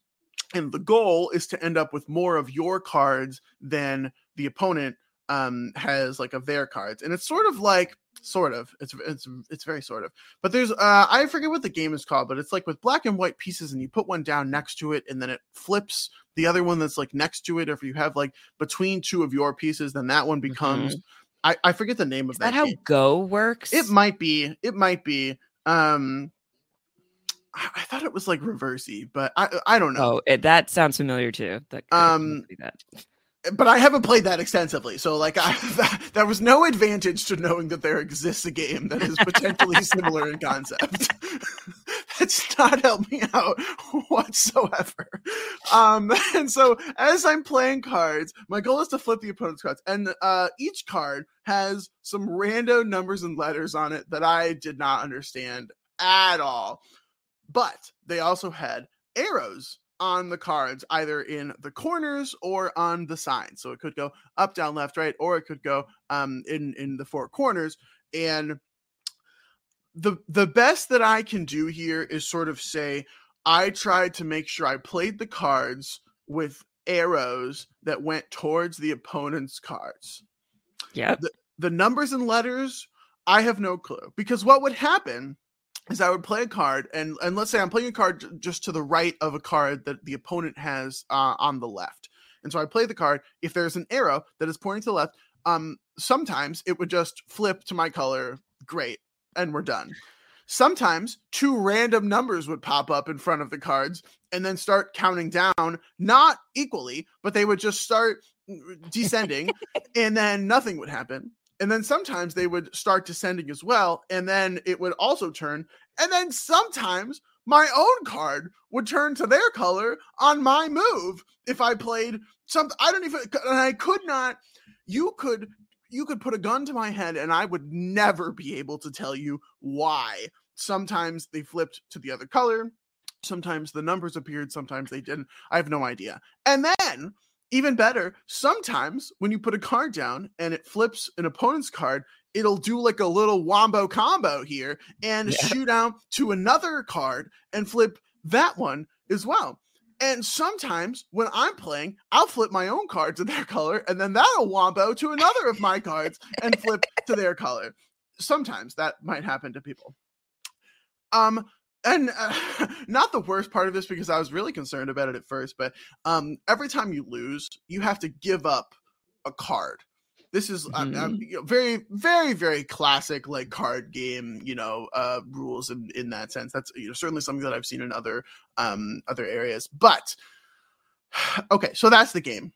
S2: and the goal is to end up with more of your cards than the opponent um has like of their cards and it's sort of like sort of it's it's it's very sort of but there's uh i forget what the game is called but it's like with black and white pieces and you put one down next to it and then it flips the other one that's like next to it or if you have like between two of your pieces then that one becomes mm-hmm. I, I forget the name of that.
S1: that how
S2: game.
S1: Go works?
S2: It might be. It might be. Um I, I thought it was like reversey, but I I don't know.
S1: Oh, it, that sounds familiar too. That
S2: Um,
S1: that.
S2: but I haven't played that extensively, so like I that, there was no advantage to knowing that there exists a game that is potentially similar in concept. That's not helped me out whatsoever. Um, and so as I'm playing cards, my goal is to flip the opponent's cards, and uh, each card has some random numbers and letters on it that I did not understand at all. But they also had arrows on the cards, either in the corners or on the signs. So it could go up, down, left, right, or it could go um, in in the four corners. And the the best that I can do here is sort of say I tried to make sure I played the cards with arrows that went towards the opponent's cards
S1: Yep.
S2: the numbers and letters i have no clue because what would happen is i would play a card and and let's say i'm playing a card just to the right of a card that the opponent has uh, on the left. And so i play the card. If there's an arrow that is pointing to the left um sometimes it would just flip to my color. Great. And we're done. Sometimes two random numbers would pop up in front of the cards and then start counting down not equally but they would just start mm, descending and then nothing would happen. And then sometimes they would start descending as well and then it would also turn and then sometimes my own card would turn to their color on my move if i played something i don't even and i could not you could you could put a gun to my head and i would never be able to tell you why. Sometimes they flipped to the other color sometimes the numbers appeared sometimes they didn't i have no idea. And then even better, sometimes when you put a card down and it flips an opponent's card, it'll do like a little wombo combo here and
S1: Yeah.
S2: shoot out to another card and flip that one as well. And sometimes when I'm playing, I'll flip my own card to their color and then that'll wombo to another of my cards and flip to their color. Sometimes that might happen to people. Um, and uh, not the worst part of this because I was really concerned about it at first, but um, every time you lose, you have to give up a card. This is uh, uh,
S1: Mhm.
S2: you know, very, very, very classic like card game, you know, uh, rules in in that sense. That's you know, certainly something that I've seen in other um other areas. But okay, so that's the game.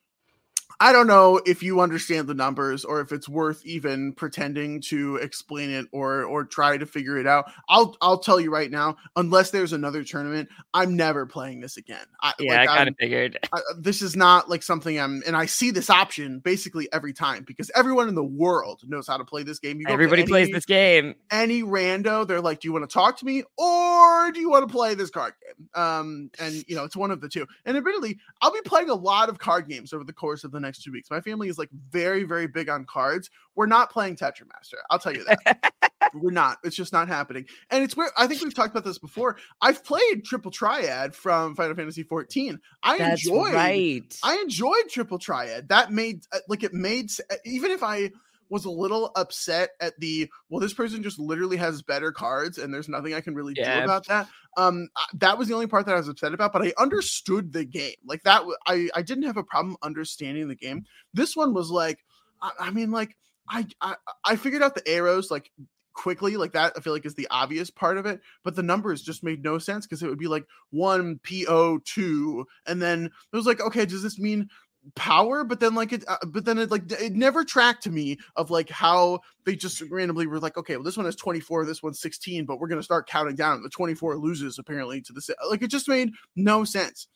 S2: I don't know if you understand the numbers or if it's worth even pretending to explain it or or try to figure it out. I'll I'll tell you right now, unless there's another tournament, I'm never playing this again. I,
S1: Yeah,
S2: like,
S1: I kind of figured.
S2: I, this is not like something I'm, and I see this option basically every time because everyone in the world knows how to play this game. You go up
S1: Everybody plays this game.
S2: any rando they're like do you want to talk to me or do you want to play this card game um and you know it's one of the two and admittedly i'll be playing a lot of card games over the course of the next two weeks. My family is like very very big on cards. We're not playing tetramaster i'll tell you that. We're not. It's just not happening. And it's where i think we've talked about this before. I've played triple triad from final fantasy 14 i
S1: That's
S2: enjoyed
S1: right.
S2: I enjoyed Triple Triad. That made uh, like it made uh, even if I was a little upset at the well, this person just literally has better cards and there's nothing I can really do about that. Um, that was the only part that I was upset about, but I understood the game. Like that, I I didn't have a problem understanding the game. This one was like, I, I mean, like I, I I figured out the arrows like quickly like that i feel like is the obvious part of it but the numbers just made no sense because it would be like 1 po2 and then it was like okay does this mean power but then like it uh, but then it like it never tracked to me of like how they just randomly were like okay well this one has 24 this one's 16 but we're going to start counting down. The 24 loses apparently to the like it just made no sense.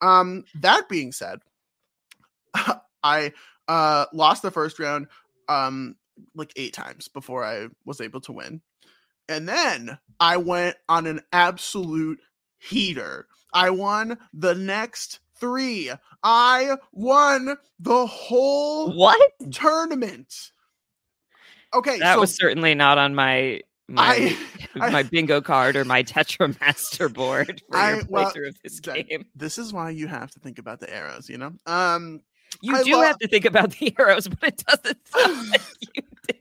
S2: Um that being said i uh lost the first round um like eight times before i was able to win. And then i went on an absolute heater. I won the next three i won the whole
S1: what?
S2: tournament okay
S1: That
S2: so
S1: was certainly not on my my
S2: I- I-
S1: bingo card or my Tetramaster board for
S2: I-
S1: your
S2: well,
S1: of this
S2: that-
S1: game.
S2: this is why you have to think about the arrows you know um
S1: You do
S2: lo-
S1: have to think about the arrows, but it doesn't sound like you did.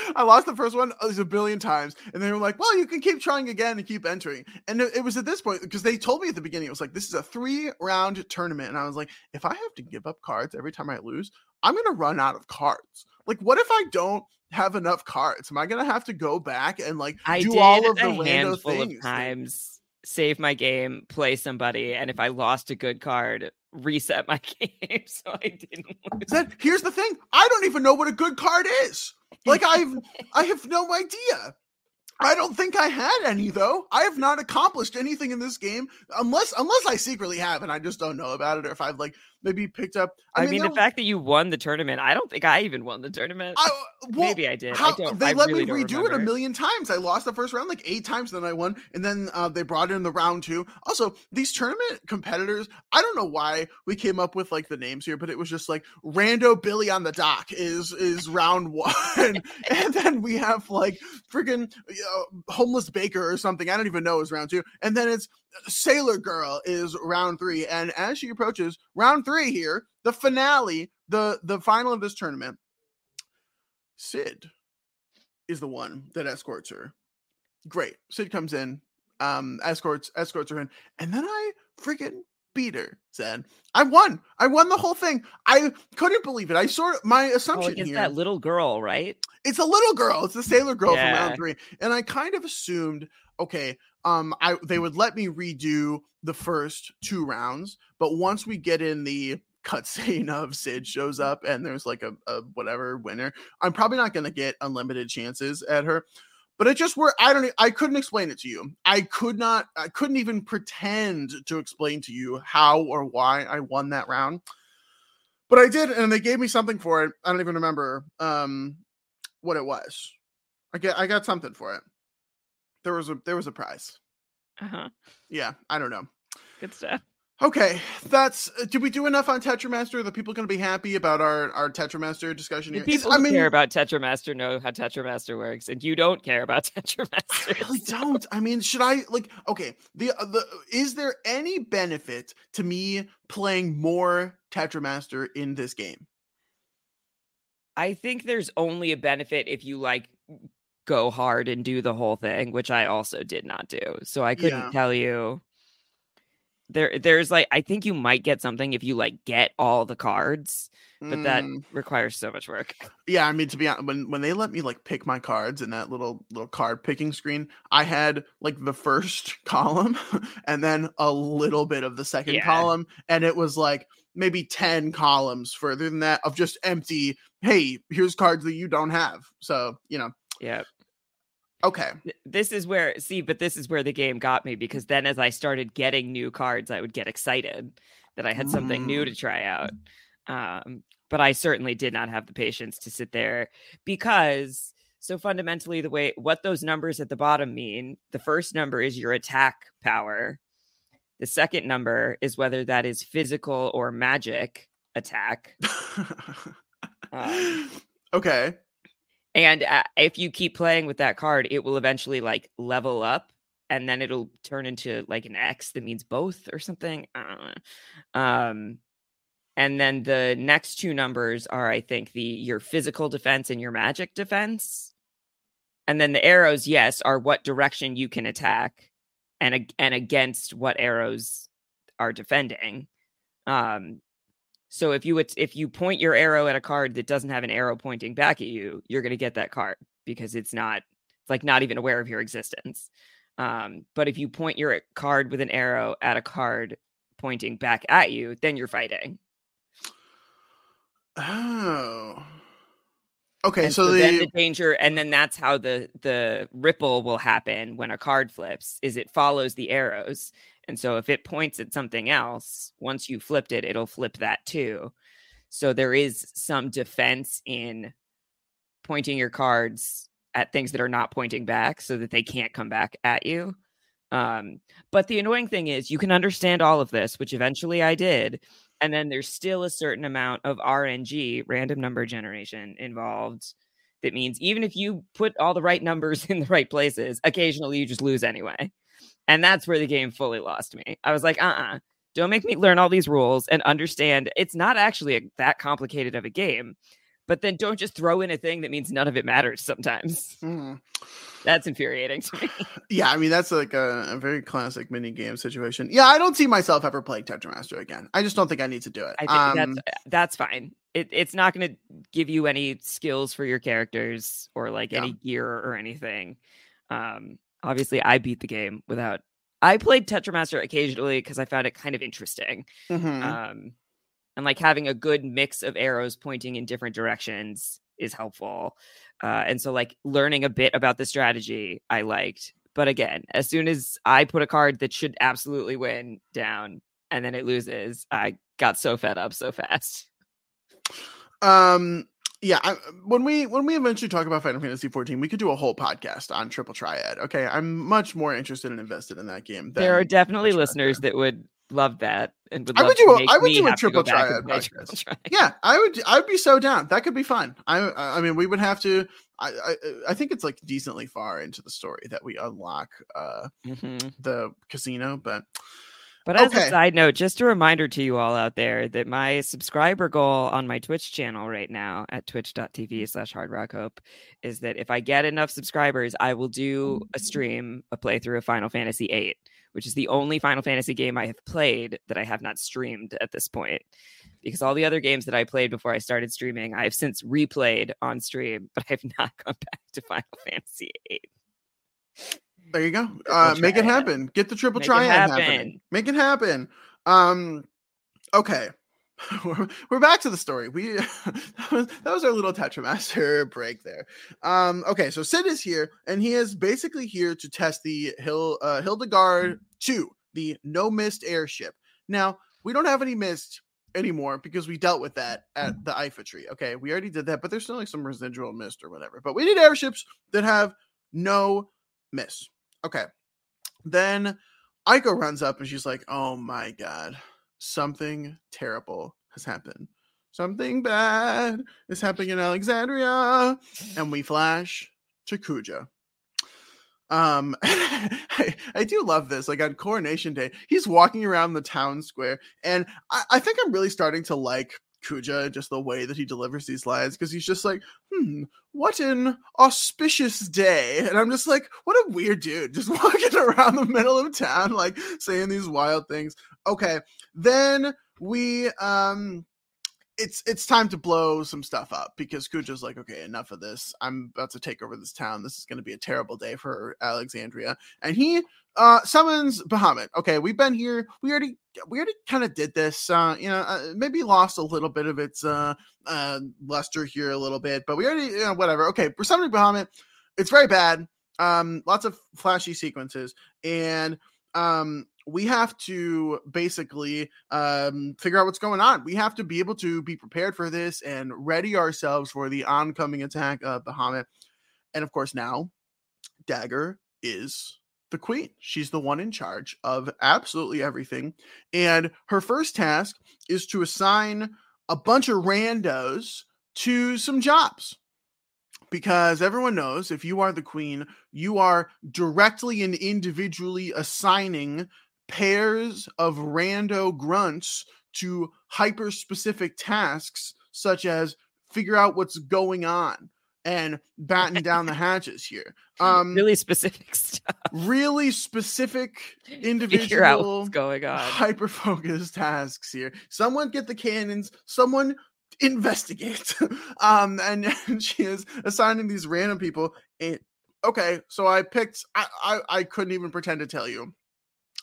S2: I lost the first one uh, a billion times, and they were like, "Well, you can keep trying again and keep entering." And it, it was at this point because they told me at the beginning it was like, "This is a three-round tournament," and I was like, "If I have to give up cards every time I lose, I'm gonna run out of cards. Like, what if I don't have enough cards? Am I gonna have to go back and like
S1: I
S2: do all of the
S1: a
S2: rando
S1: handful
S2: things?
S1: of times save my game, play somebody, and if I lost a good card, reset my game so I didn't lose.
S2: Then here's the thing: I don't even know what a good card is. Like I've, I have no idea. I don't think I had any though. I have not accomplished anything in this game unless unless I secretly have and I just don't know about it or if I've like maybe picked up.
S1: I, mean,
S2: there
S1: the fact that you won the tournament, I don't think I even won the tournament.
S2: I, well,
S1: Maybe I did.
S2: How,
S1: I don't.
S2: they
S1: I
S2: let
S1: really
S2: me redo it a million times. I lost the first round like eight times, then I won, and then uh, they brought in the round two. Also, these tournament competitors, I don't know why we came up with like the names here, but it was just like Rando Billy on the dock is is round one, and then we have like freaking uh, homeless baker or something. I don't even know is round two, and then it's Sailor Girl is round three, and as she approaches round three here, the finale, the the final of this tournament, Sid is the one that escorts her. Great. Sid comes in, um, escorts escorts her in, and then I freaking beat her. Said I won. I won the whole thing. I couldn't believe it. I sort of my assumption
S1: against
S2: here.
S1: that little girl, right?
S2: it's a little girl. It's the sailor girl from round three, and I kind of assumed, okay, um, I they would let me redo the first two rounds, but once we get in the cutscene of Sid shows up and there's like a, a whatever winner, I'm probably not going to get unlimited chances at her. But it just were I don't i couldn't explain it to you. I could not I couldn't even pretend to explain to you how or why I won that round. But I did, and they gave me something for it. I don't even remember um what it was. I get I got something for it. There was a there was a prize.
S1: Uh-huh.
S2: Yeah, I don't know.
S1: Good stuff.
S2: Okay, that's. uh, Did we do enough on Tetramaster? Are the people going to be happy about our our Tetramaster discussion
S1: The
S2: here?
S1: People who care about Tetramaster know how Tetramaster works, and you don't care about Tetramaster.
S2: I really
S1: so-
S2: don't. I mean, should I like? Okay, the uh, the is there any benefit to me playing more Tetramaster in this game?
S1: I think there's only a benefit if you like go hard and do the whole thing, which I also did not do. So I couldn't
S2: Yeah.
S1: tell you. There, there's like I think you might get something if you like get all the cards, but that
S2: Mm,
S1: requires so much work.
S2: yeah, I mean to be honest, when when they let me like pick my cards in that little little card picking screen, I had like the first column and then a little bit of the second
S1: Yeah.
S2: column, and it was like maybe ten columns further than that of just empty. Hey, here's cards that you don't have. So you know,
S1: Yeah.
S2: Okay,
S1: This is where see, but this is where the game got me because then as I started getting new cards, I would get excited that I had something new
S2: Mm.
S1: to try out. Um, but I certainly did not have the patience to sit there because so fundamentally the way what those numbers at the bottom mean, the first number is your attack power. The second number is whether that is physical or magic attack. Um,
S2: okay.
S1: And uh, if you keep playing with that card, it will eventually like level up and then it'll turn into like an X that means both or something. Um, and then the next two numbers are, I think, the your physical defense and your magic defense. And then the arrows, yes, are what direction you can attack and and against what arrows are defending. Um, so if you would if you point your arrow at a card that doesn't have an arrow pointing back at you, you're going to get that card because it's not it's like not even aware of your existence. Um, but if you point your card with an arrow at a card pointing back at you, then you're fighting.
S2: Oh. Okay, so,
S1: so,
S2: the,
S1: then the danger, and then that's how the the ripple will happen when a card flips. Is it follows the arrows, and so if it points at something else, once you flipped it, it'll flip that too. So there is some defense in pointing your cards at things that are not pointing back, so that they can't come back at you. Um, but the annoying thing is, you can understand all of this, which eventually I did, and then there's still a certain amount of RNG, random number generation, involved. That means even if you put all the right numbers in the right places, occasionally you just lose anyway. And that's where the game fully lost me. I was like, uh uh-uh, uh, do not make me learn all these rules and understand it's not actually a, that complicated of a game. but then don't just throw in a thing that means none of it matters sometimes.
S2: Mm-hmm.
S1: That's infuriating to me.
S2: Yeah, I mean that's like a, a, very classic mini game situation. Yeah, I don't see myself ever playing Tetramaster again. I just don't think I need to do it.
S1: I think
S2: um,
S1: that's that's fine. It, it's not going to give you any skills for your characters or like
S2: Yeah.
S1: any gear or anything. Um, obviously, I beat the game without. I played Tetramaster occasionally because I found it kind of interesting.
S2: mhm.
S1: um, and like having a good mix of arrows pointing in different directions is helpful uh, and so like learning a bit about the strategy i liked but again as soon as i put a card that should absolutely win down and then it loses i got so fed up so fast
S2: Um, yeah, I, when we when we eventually talk about Final Fantasy 14, we could do a whole podcast on Triple Triad. Okay, I'm much more interested and invested in that game.
S1: there are definitely listeners that would love that and would
S2: I would do a- I would do a
S1: have to go
S2: Triple Triad podcast.
S1: Triple Triad.
S2: yeah i would i would be so down that could be fun i i mean we would have to I, I i think it's like decently far into the story that we unlock uh
S1: Mhm.
S2: the casino but
S1: But as
S2: Okay.
S1: a side note, just a reminder to you all out there that my subscriber goal on my Twitch channel right now at twitch.tv slash hard rock hope is that if I get enough subscribers, I will do a stream, a playthrough of Final Fantasy VIII, which is the only Final Fantasy game I have played that I have not streamed at this point. Because all the other games that I played before I started streaming, I have since replayed on stream, but I have not gone back to Final Fantasy VIII.
S2: There you go. Uh make it happen. Get the triple
S1: Make
S2: triad
S1: happen.
S2: happening make it happen. Um okay. We're, we're back to the story. We that was, that was our little tetramaster break there. Um okay so sid is here and he is basically here to test the hill uh Hilda Garde 2 the no mist airship. Now we don't have any mist anymore because we dealt with that at the Iifa tree. Okay, we already did that, but there's still like some residual mist or whatever. But we need airships that have no mist. Okay. Then Eiko runs up and she's like, "Oh my god, something terrible has happened. Something bad is happening in Alexandria." And we flash to Kuja. Um, I, I do love this. Like on Coronation Day, he's walking around the town square, and I, I think I'm really starting to like Kuja, just the way that he delivers these lines, because he's just like, hmm, what an auspicious day. And I'm just like, what a weird dude, just walking around the middle of town, like saying these wild things. Okay, then we um it's it's time to blow some stuff up because Kuja's like, okay, enough of this. I'm about to take over this town. This is going to be a terrible day for Alexandria. And he uh summons Bahamut. Okay, we've been here. We already we already kind of did this. Uh, you know, uh, maybe lost a little bit of its uh uh luster here a little bit, but we already you know, whatever. Okay, we're summoning Bahamut. It's very bad. Um, lots of flashy sequences, and um we have to basically um, figure out what's going on. We have to be able to be prepared for this and ready ourselves for the oncoming attack of Bahamut. And of course, now Dagger is the queen. She's the one in charge of absolutely everything. And her first task is to assign a bunch of randos to some jobs. Because everyone knows if you are the queen, you are directly and individually assigning pairs of rando grunts to hyper specific tasks such as figure out what's going on and batten down the hatches here um
S1: really specific stuff.
S2: really specific
S1: Figure out
S2: individual
S1: what's going on.
S2: hyper focused tasks here someone get the cannons someone investigate um and, and she is assigning these random people and okay so i picked I, I i couldn't even pretend to tell you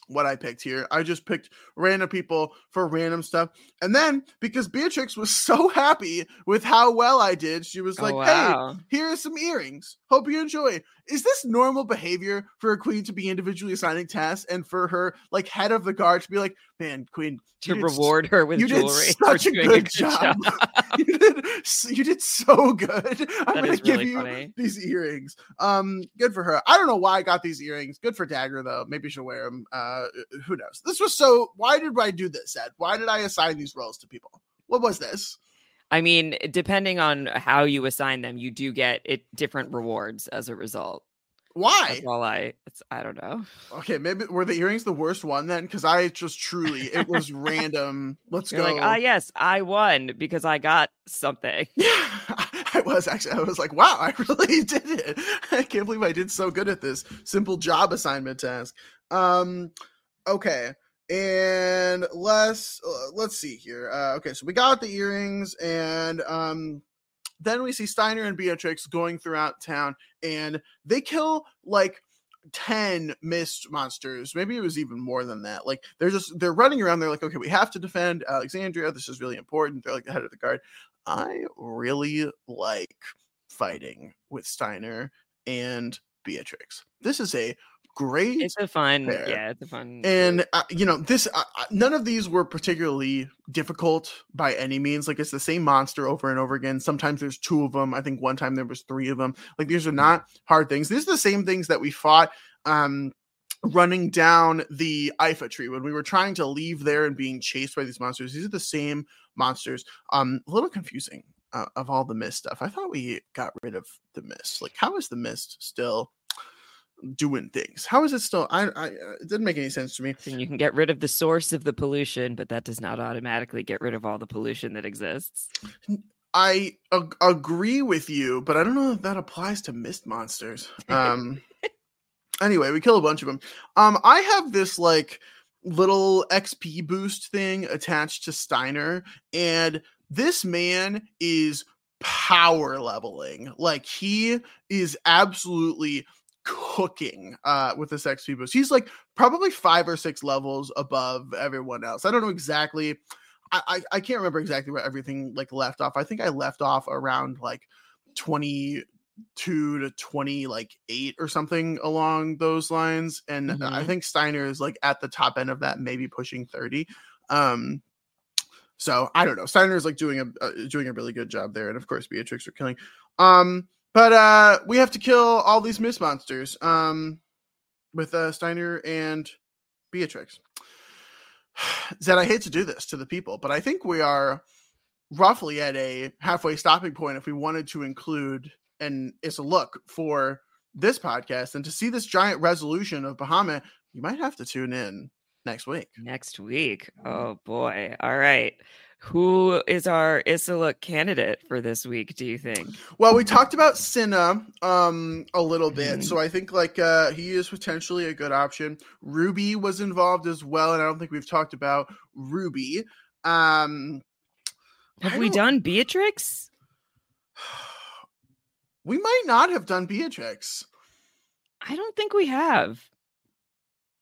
S2: what I picked here. I just picked random people for random stuff. And then because Beatrix was so happy with how well I did, she was oh, like,
S1: oh,
S2: "Hey,
S1: wow.
S2: here are some earrings. Hope you enjoy." Is this normal behavior for a queen to be individually assigning tasks and for her like head of the guard to be like, "Man, queen,
S1: to
S2: did
S1: reward her with
S2: you did
S1: jewelry for
S2: such a good job. you did you did so good. I'm
S1: That
S2: gonna give
S1: really
S2: you
S1: funny.
S2: these earrings. Um, good for her. I don't know why I got these earrings. Good for Dagger though. Maybe she'll wear them. Uh, who knows? This was so. Why did I do this? Zed? Why did I assign these roles to people? What was this?
S1: I mean, depending on how you assign them, you do get it different rewards as a result.
S2: Why?
S1: That's all I. It's, I don't know.
S2: Okay, maybe were the earrings the worst one then? Because I just truly it was random. Let's
S1: You're
S2: go.
S1: like, ah, yes, I won because I got something.
S2: Yeah, I was actually. I was like, wow, I really did it. I can't believe I did so good at this simple job assignment task. Um, okay, and let's uh, let's see here. Uh, okay, so we got the earrings, and um, then we see Steiner and Beatrix going throughout town, and they kill like 10 mist monsters maybe it was even more than that like they're just they're running around they're like okay we have to defend alexandria this is really important they're like the head of the guard. I really like fighting with steiner and beatrix. This is a great
S1: It's a fun, yeah, it's a fun.
S2: and uh, you know this uh, uh, none of these were particularly difficult by any means like it's the same monster over and over again. Sometimes there's two of them i think one time there was three of them like these are not hard things. These are the same things that we fought um running down the Iifa tree. When we were trying to leave there and being chased by these monsters these are the same monsters. Um a little confusing uh, of all the mist stuff. I thought we got rid of the mist. Like how is the mist still doing things how is it still i i uh, it didn't make any sense to me
S1: and you can get rid of the source of the pollution, but that does not automatically get rid of all the pollution that exists.
S2: I ag- agree with you, but I don't know if that applies to mist monsters. Um anyway, we kill a bunch of them. Um I have this like little XP boost thing attached to Steiner and this man is power leveling. Like he is absolutely cooking uh with this XP boost. He's like probably 5 or 6 levels above everyone else. I don't know exactly I, I I can't remember exactly where everything like left off. I think I left off around like 22 to 20 like 8 or something along those lines and I
S1: Mhm.
S2: think Steiner is like at the top end of that maybe pushing 30. Um so I don't know. Steiner is like doing a uh, doing a really good job there and of course Beatrix are killing. Um but uh we have to kill all these mist monsters um with uh Steiner and Beatrix. Zed, I hate to do this to the people, but I think we are roughly at a halfway stopping point if we wanted to include and it's a look for this podcast and to see this giant resolution of Bahamut, you might have to tune in next week.
S1: Next week. Oh boy. All right. Who is our Isla candidate for this week, do you think?
S2: Well, we talked about Cinna um a little bit,
S1: Mhm.
S2: so I think like uh he is potentially a good option. Ruby was involved as well, and I don't think we've talked about Ruby. Um
S1: Have we done Beatrix?
S2: we might not have done Beatrix.
S1: I don't think we have.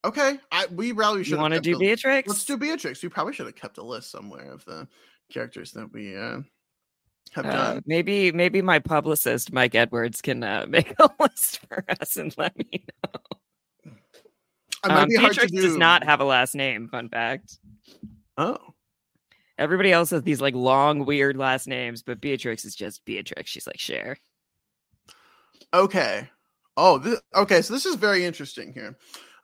S2: Okay, I we probably should
S1: want to do Beatrix?
S2: Let's do Beatrix. We probably should have kept a list somewhere of the characters that we uh, have
S1: Uh,
S2: done.
S1: maybe maybe my publicist Mike Edwards can uh, make a list for us and let me know.
S2: It might
S1: Um,
S2: be hard to
S1: Beatrix does
S2: do-
S1: not have a last name. Fun fact.
S2: Oh,
S1: Everybody else has these like long, weird last names, but Beatrix is just Beatrix. She's like Cher.
S2: okay. Oh, this, okay. So this is very interesting here.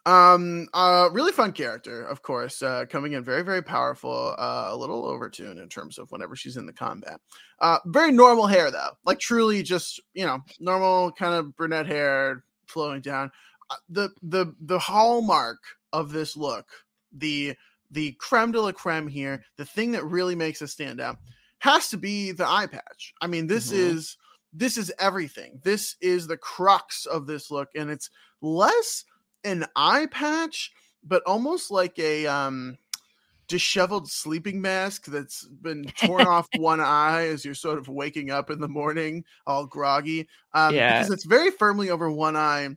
S2: Um, uh, really fun character, of course. Uh, coming in very, very powerful. Uh, a little overtuned in terms of whenever she's in the combat. Uh, very normal hair though, like truly just you know normal kind of brunette hair flowing down. Uh, the the the hallmark of this look, the the creme de la creme here, the thing that really makes it stand out, has to be the eye patch. I mean, this
S1: Mhm.
S2: is this is everything. This is the crux of this look, and it's less an eye patch, but almost like a um disheveled sleeping mask that's been torn off one eye as you're sort of waking up in the morning all groggy um
S1: Yeah.
S2: because it's very firmly over one eye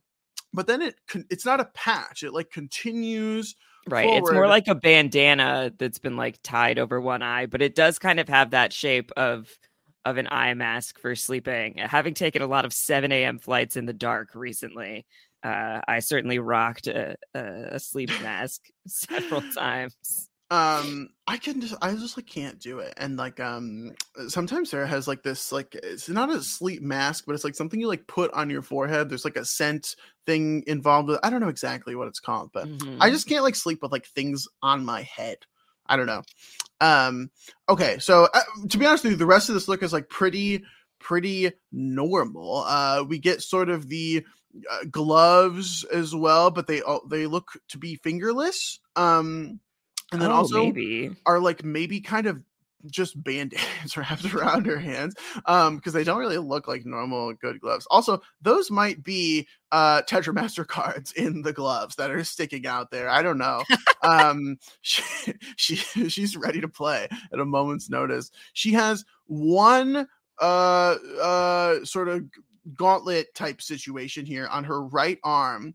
S2: but then it it's not a patch it like continues
S1: Right. It's more like a bandana that's been like tied over one eye, but it does kind of have that shape of of an eye mask for sleeping. Having taken a lot of 7 a.m. flights in the dark recently, uh, I certainly rocked a, a, sleep mask several times.
S2: um i can just i just like can't do it and like um sometimes sarah has like this like it's not a sleep mask but it's like something you like put on your forehead there's like a scent thing involved with i don't know exactly what it's called but
S1: Mhm.
S2: I just can't like sleep with like things on my head. I don't know. Um okay, so uh, to be honest with you, the rest of this look is like pretty pretty normal. Uh we get sort of the uh, gloves as well, but they uh, they look to be fingerless. Um, and then
S1: Oh,
S2: also
S1: maybe.
S2: are like maybe kind of just band-aids wrapped around her hands um because they don't really look like normal good gloves also those might be uh tetramaster cards in the gloves that are sticking out there i don't know um she, she she's ready to play at a moment's notice she has one uh uh sort of gauntlet type situation here on her right arm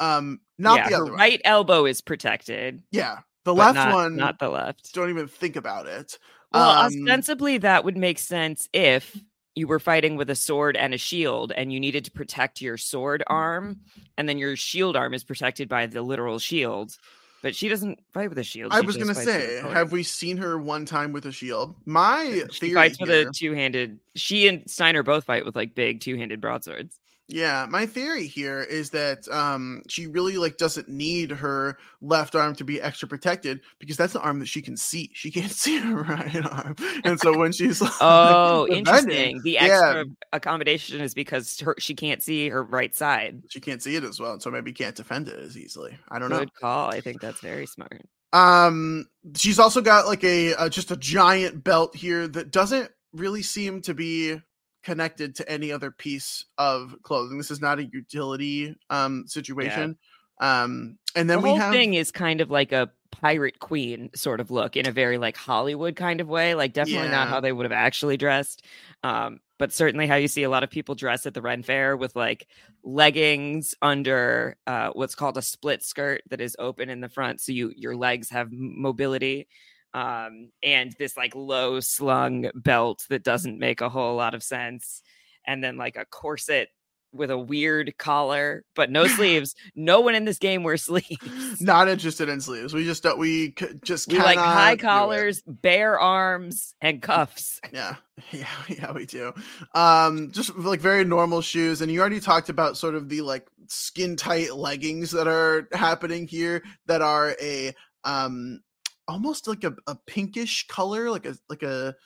S2: um not
S1: yeah,
S2: the
S1: her
S2: other one
S1: right elbow is protected.
S2: yeah the left
S1: not,
S2: one
S1: not the left.
S2: don't even think about it
S1: Well,
S2: Um,
S1: ostensibly, that would make sense if you were fighting with a sword and a shield and you needed to protect your sword arm, and then your shield arm is protected by the literal shield. But she doesn't fight with a shield.
S2: I
S1: she
S2: was gonna
S1: fights with a
S2: say, have we seen her one time with a shield? My
S1: she
S2: theory
S1: fights with
S2: here,
S1: a two-handed. She and Steiner both fight with like big two-handed broadswords.
S2: Yeah, my theory here is that um she really like doesn't need her left arm to be extra protected because that's the arm that she can see. She can't see her right arm, and so when she's like,
S1: Oh, interesting. The
S2: yeah.
S1: extra accommodation is because her, she can't see her right side.
S2: she can't see it as well, so maybe can't defend it as easily. I don't know.
S1: Good call. I think that's very smart.
S2: Um, she's also got like a uh, just a giant belt here that doesn't really seem to be connected to any other piece of clothing. This is not a utility um situation. Um, and then
S1: the
S2: we
S1: whole
S2: have
S1: thing is kind of like a pirate queen sort of look in a very like Hollywood kind of way. Like definitely not how they would have actually dressed. Um, but certainly how you see a lot of people dress at the Ren Fair with like leggings under uh, what's called a split skirt that is open in the front, so you your legs have mobility, um, and this like low slung belt that doesn't make a whole lot of sense, and then like a corset with a weird collar but no sleeves. No one in this game wears sleeves.
S2: not interested in sleeves. We just don't. We c- just
S1: We like high collars, bare arms, and cuffs.
S2: Yeah, yeah, yeah, we do. Um, just like very normal shoes, and you already talked about sort of the like skin tight leggings that are happening here that are a um almost like a, a pinkish color, like a like a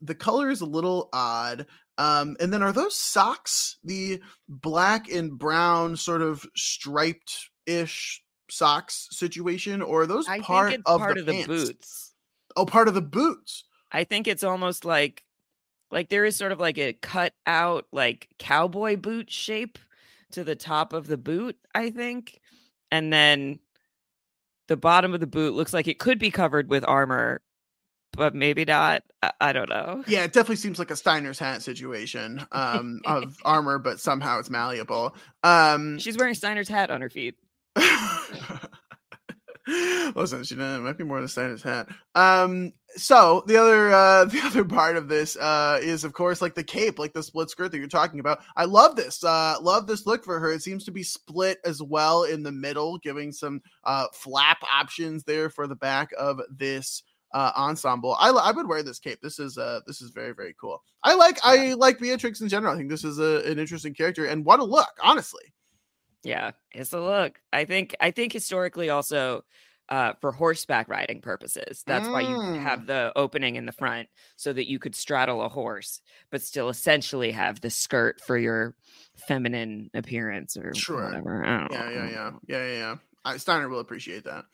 S2: the color is a little odd. Um, and then are those socks the black and brown sort of striped ish socks situation, or are those
S1: I
S2: part
S1: think it's
S2: of
S1: part
S2: the
S1: of the boots.
S2: Oh, part of the boots.
S1: I think it's almost like like there is sort of like a cut out like cowboy boot shape to the top of the boot, I think. And then the bottom of the boot looks like it could be covered with armor, but maybe not. I, I don't know.
S2: Yeah, it definitely seems like a Steiner's hat situation um, of armor, but somehow it's malleable. Um,
S1: She's wearing Steiner's hat on her feet.
S2: listen, she it might be more than Steiner's hat. Um, so the other uh, the other part of this uh, is, of course, like the cape, like the split skirt that you're talking about. I love this. Uh, love this look for her. It seems to be split as well in the middle, giving some uh, flap options there for the back of this uh ensemble i i would wear this cape this is uh this is very very cool i like i like beatrix in general i think this is a, an interesting character and what a look honestly
S1: Yeah, it's a look. I think I think historically also uh, for horseback riding purposes. That's why you
S2: Mm.
S1: have the opening in the front so that you could straddle a horse, but still essentially have the skirt for your feminine appearance or
S2: Sure.
S1: whatever.
S2: Yeah yeah yeah yeah yeah yeah I, steiner will appreciate that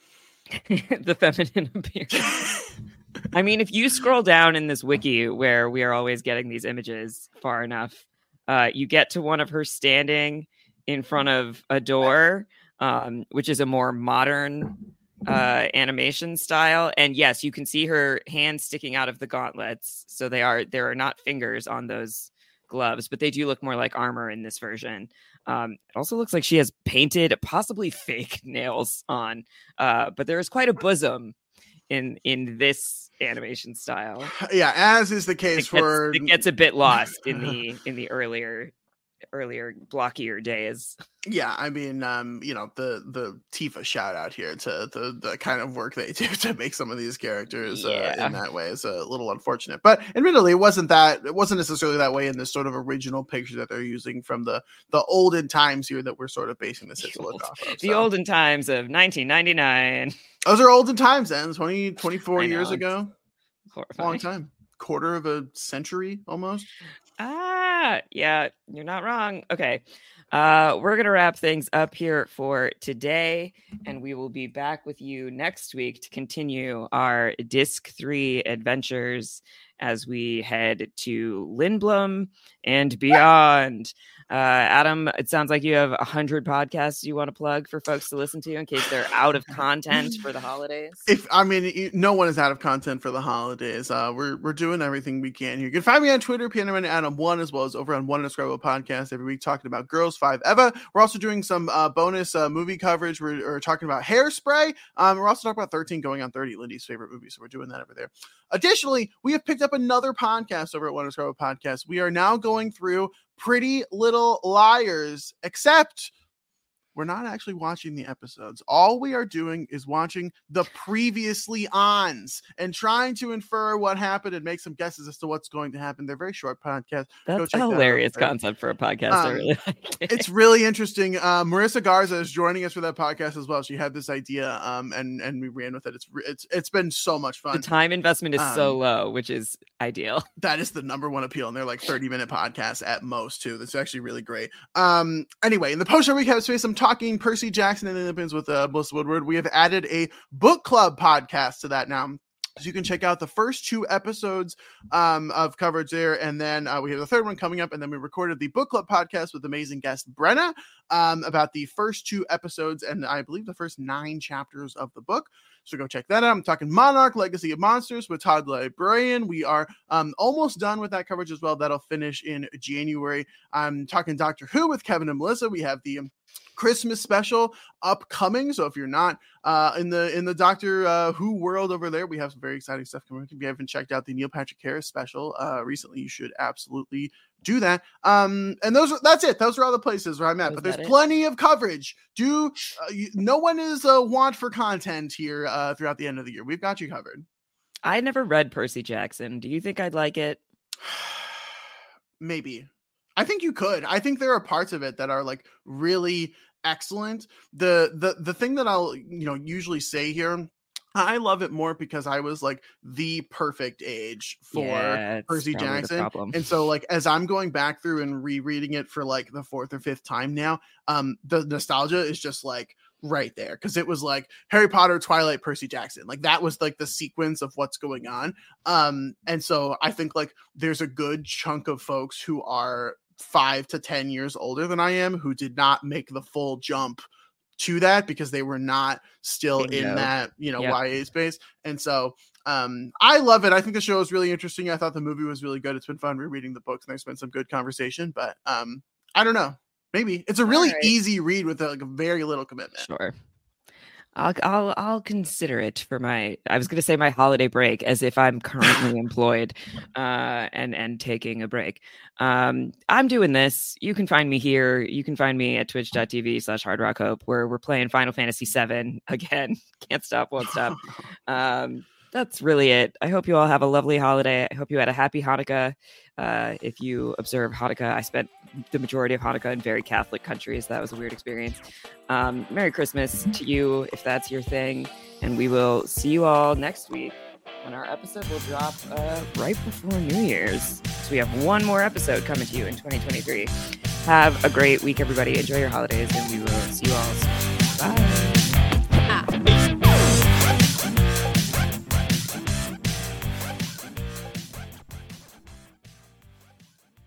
S1: the feminine appearance. I mean, if you scroll down in this wiki where we are always getting these images far enough, uh, you get to one of her standing in front of a door, um, which is a more modern uh, animation style. And yes, you can see her hands sticking out of the gauntlets. So they are there are not fingers on those gloves, but they do look more like armor in this version. Um, it also looks like she has painted, possibly fake nails on, uh, but there is quite a bosom in in this animation style.
S2: yeah as is the
S1: It
S2: case
S1: gets,
S2: for
S1: it gets a bit lost in the in the earlier earlier blockier days.
S2: yeah i mean um you know the the tifa shout out here to the the kind of work they do to make some of these characters uh, in that way is a little unfortunate but admittedly it wasn't that it wasn't necessarily that way in this sort of original picture that they're using from the the olden times here that we're sort of basing this off of
S1: The
S2: so.
S1: olden times of 1999.
S2: those are olden times then 20 24
S1: I
S2: years
S1: know,
S2: ago long time quarter of a century almost
S1: Ah, yeah, you're not wrong. Okay. Uh, we're going to wrap things up here for today, and we will be back with you next week to continue our Disc 3 adventures as we head to Lindblum and beyond. Uh, Adam, it sounds like you have a hundred podcasts you want to plug for folks to listen to in case they're out of content for the holidays.
S2: If I mean, no one is out of content for the holidays. Uh, we're we're doing everything we can here. You can find me on Twitter, Piano Adam One, as well as over on One Indescribable Podcast every week, talking about Girls Five Eva. We're also doing some uh, bonus uh, movie coverage. We're, we're, talking about Hairspray. Um, we're also talking about Thirteen Going on Thirty, Lindy's favorite movie. So we're doing that over there. Additionally, we have picked up another podcast over at One Indescribable Podcast. We are now going through Pretty Little Liars, except we're not actually watching the episodes. All we are doing is watching the previously ons and trying to infer what happened and make some guesses as to what's going to happen. They're very short podcasts.
S1: That's a hilarious that concept for a podcast. Um, I really like
S2: it. It's really interesting. Uh, Marissa Garza is joining us for that podcast as well. She had this idea, um, and and we ran with it. It's it's it's been so much fun.
S1: The time investment is um, so low, which is ideal.
S2: That is the number one appeal, and they're like thirty minute podcasts at most too. That's actually really great. Um, anyway, in the post show recap space, I'm talking Percy Jackson and the Olympians with uh, Melissa Woodward. We have added a book club podcast to that now. So you can check out the first two episodes um, of coverage there, and then uh, we have the third one coming up, and then we recorded the book club podcast with amazing guest Brenna um, about the first two episodes and I believe the first nine chapters of the book. So go check that out. I'm talking Monarch Legacy of Monsters with Todd Librarian. We are um, almost done with that coverage as well. That'll finish in January. I'm talking Doctor Who with Kevin and Melissa. We have the Christmas special upcoming. So if you're not uh, in the in the Doctor uh, Who world over there, we have some very exciting stuff coming. If you haven't checked out the Neil Patrick Harris special uh, recently, you should absolutely do that. Um, and those that's it. Those are all the places where I'm at. but there's plenty of coverage. Do uh, you, no one is a want for content here uh, throughout the end of the year. We've got you covered.
S1: I never read Percy Jackson. Do you think I'd like it?
S2: Maybe. I think you could. I think there are parts of it that are like really excellent. The the the thing that I'll you know usually say here I love it more because I was like the perfect age for yeah, Percy Jackson. And so like as I'm going back through and rereading it for like the fourth or fifth time now, um the nostalgia is just like right there because it was like Harry Potter, Twilight, Percy Jackson. Like that was like the sequence of what's going on. Um and so I think like there's a good chunk of folks who are five to 10 years older than I am who did not make the full jump to that because they were not still in that, you know, yep. YA space. And so um I love it. I think the show is really interesting. I thought the movie was really good. It's been fun rereading the books and there's been some good conversation, but um I don't know. Maybe it's a really right. easy read with a, like very little commitment.
S1: Sure. I'll I'll I'll consider it for my I was going to say my holiday break as if I'm currently employed uh and and taking a break. Um I'm doing this. You can find me here. You can find me at twitch.tv slash hard rock hope where we're playing Final Fantasy 7 again. Can't stop, won't stop. Um that's really it. I hope you all have a lovely holiday. I hope you had a happy Hanukkah. Uh, if you observe Hanukkah, I spent the majority of Hanukkah in very Catholic countries. That was a weird experience. Um, Merry Christmas to you if that's your thing. And we will see you all next week when our episode will drop uh, right before New Year's. So we have one more episode coming to you in 2023. Have a great week, everybody. Enjoy your holidays, and we will see you all soon.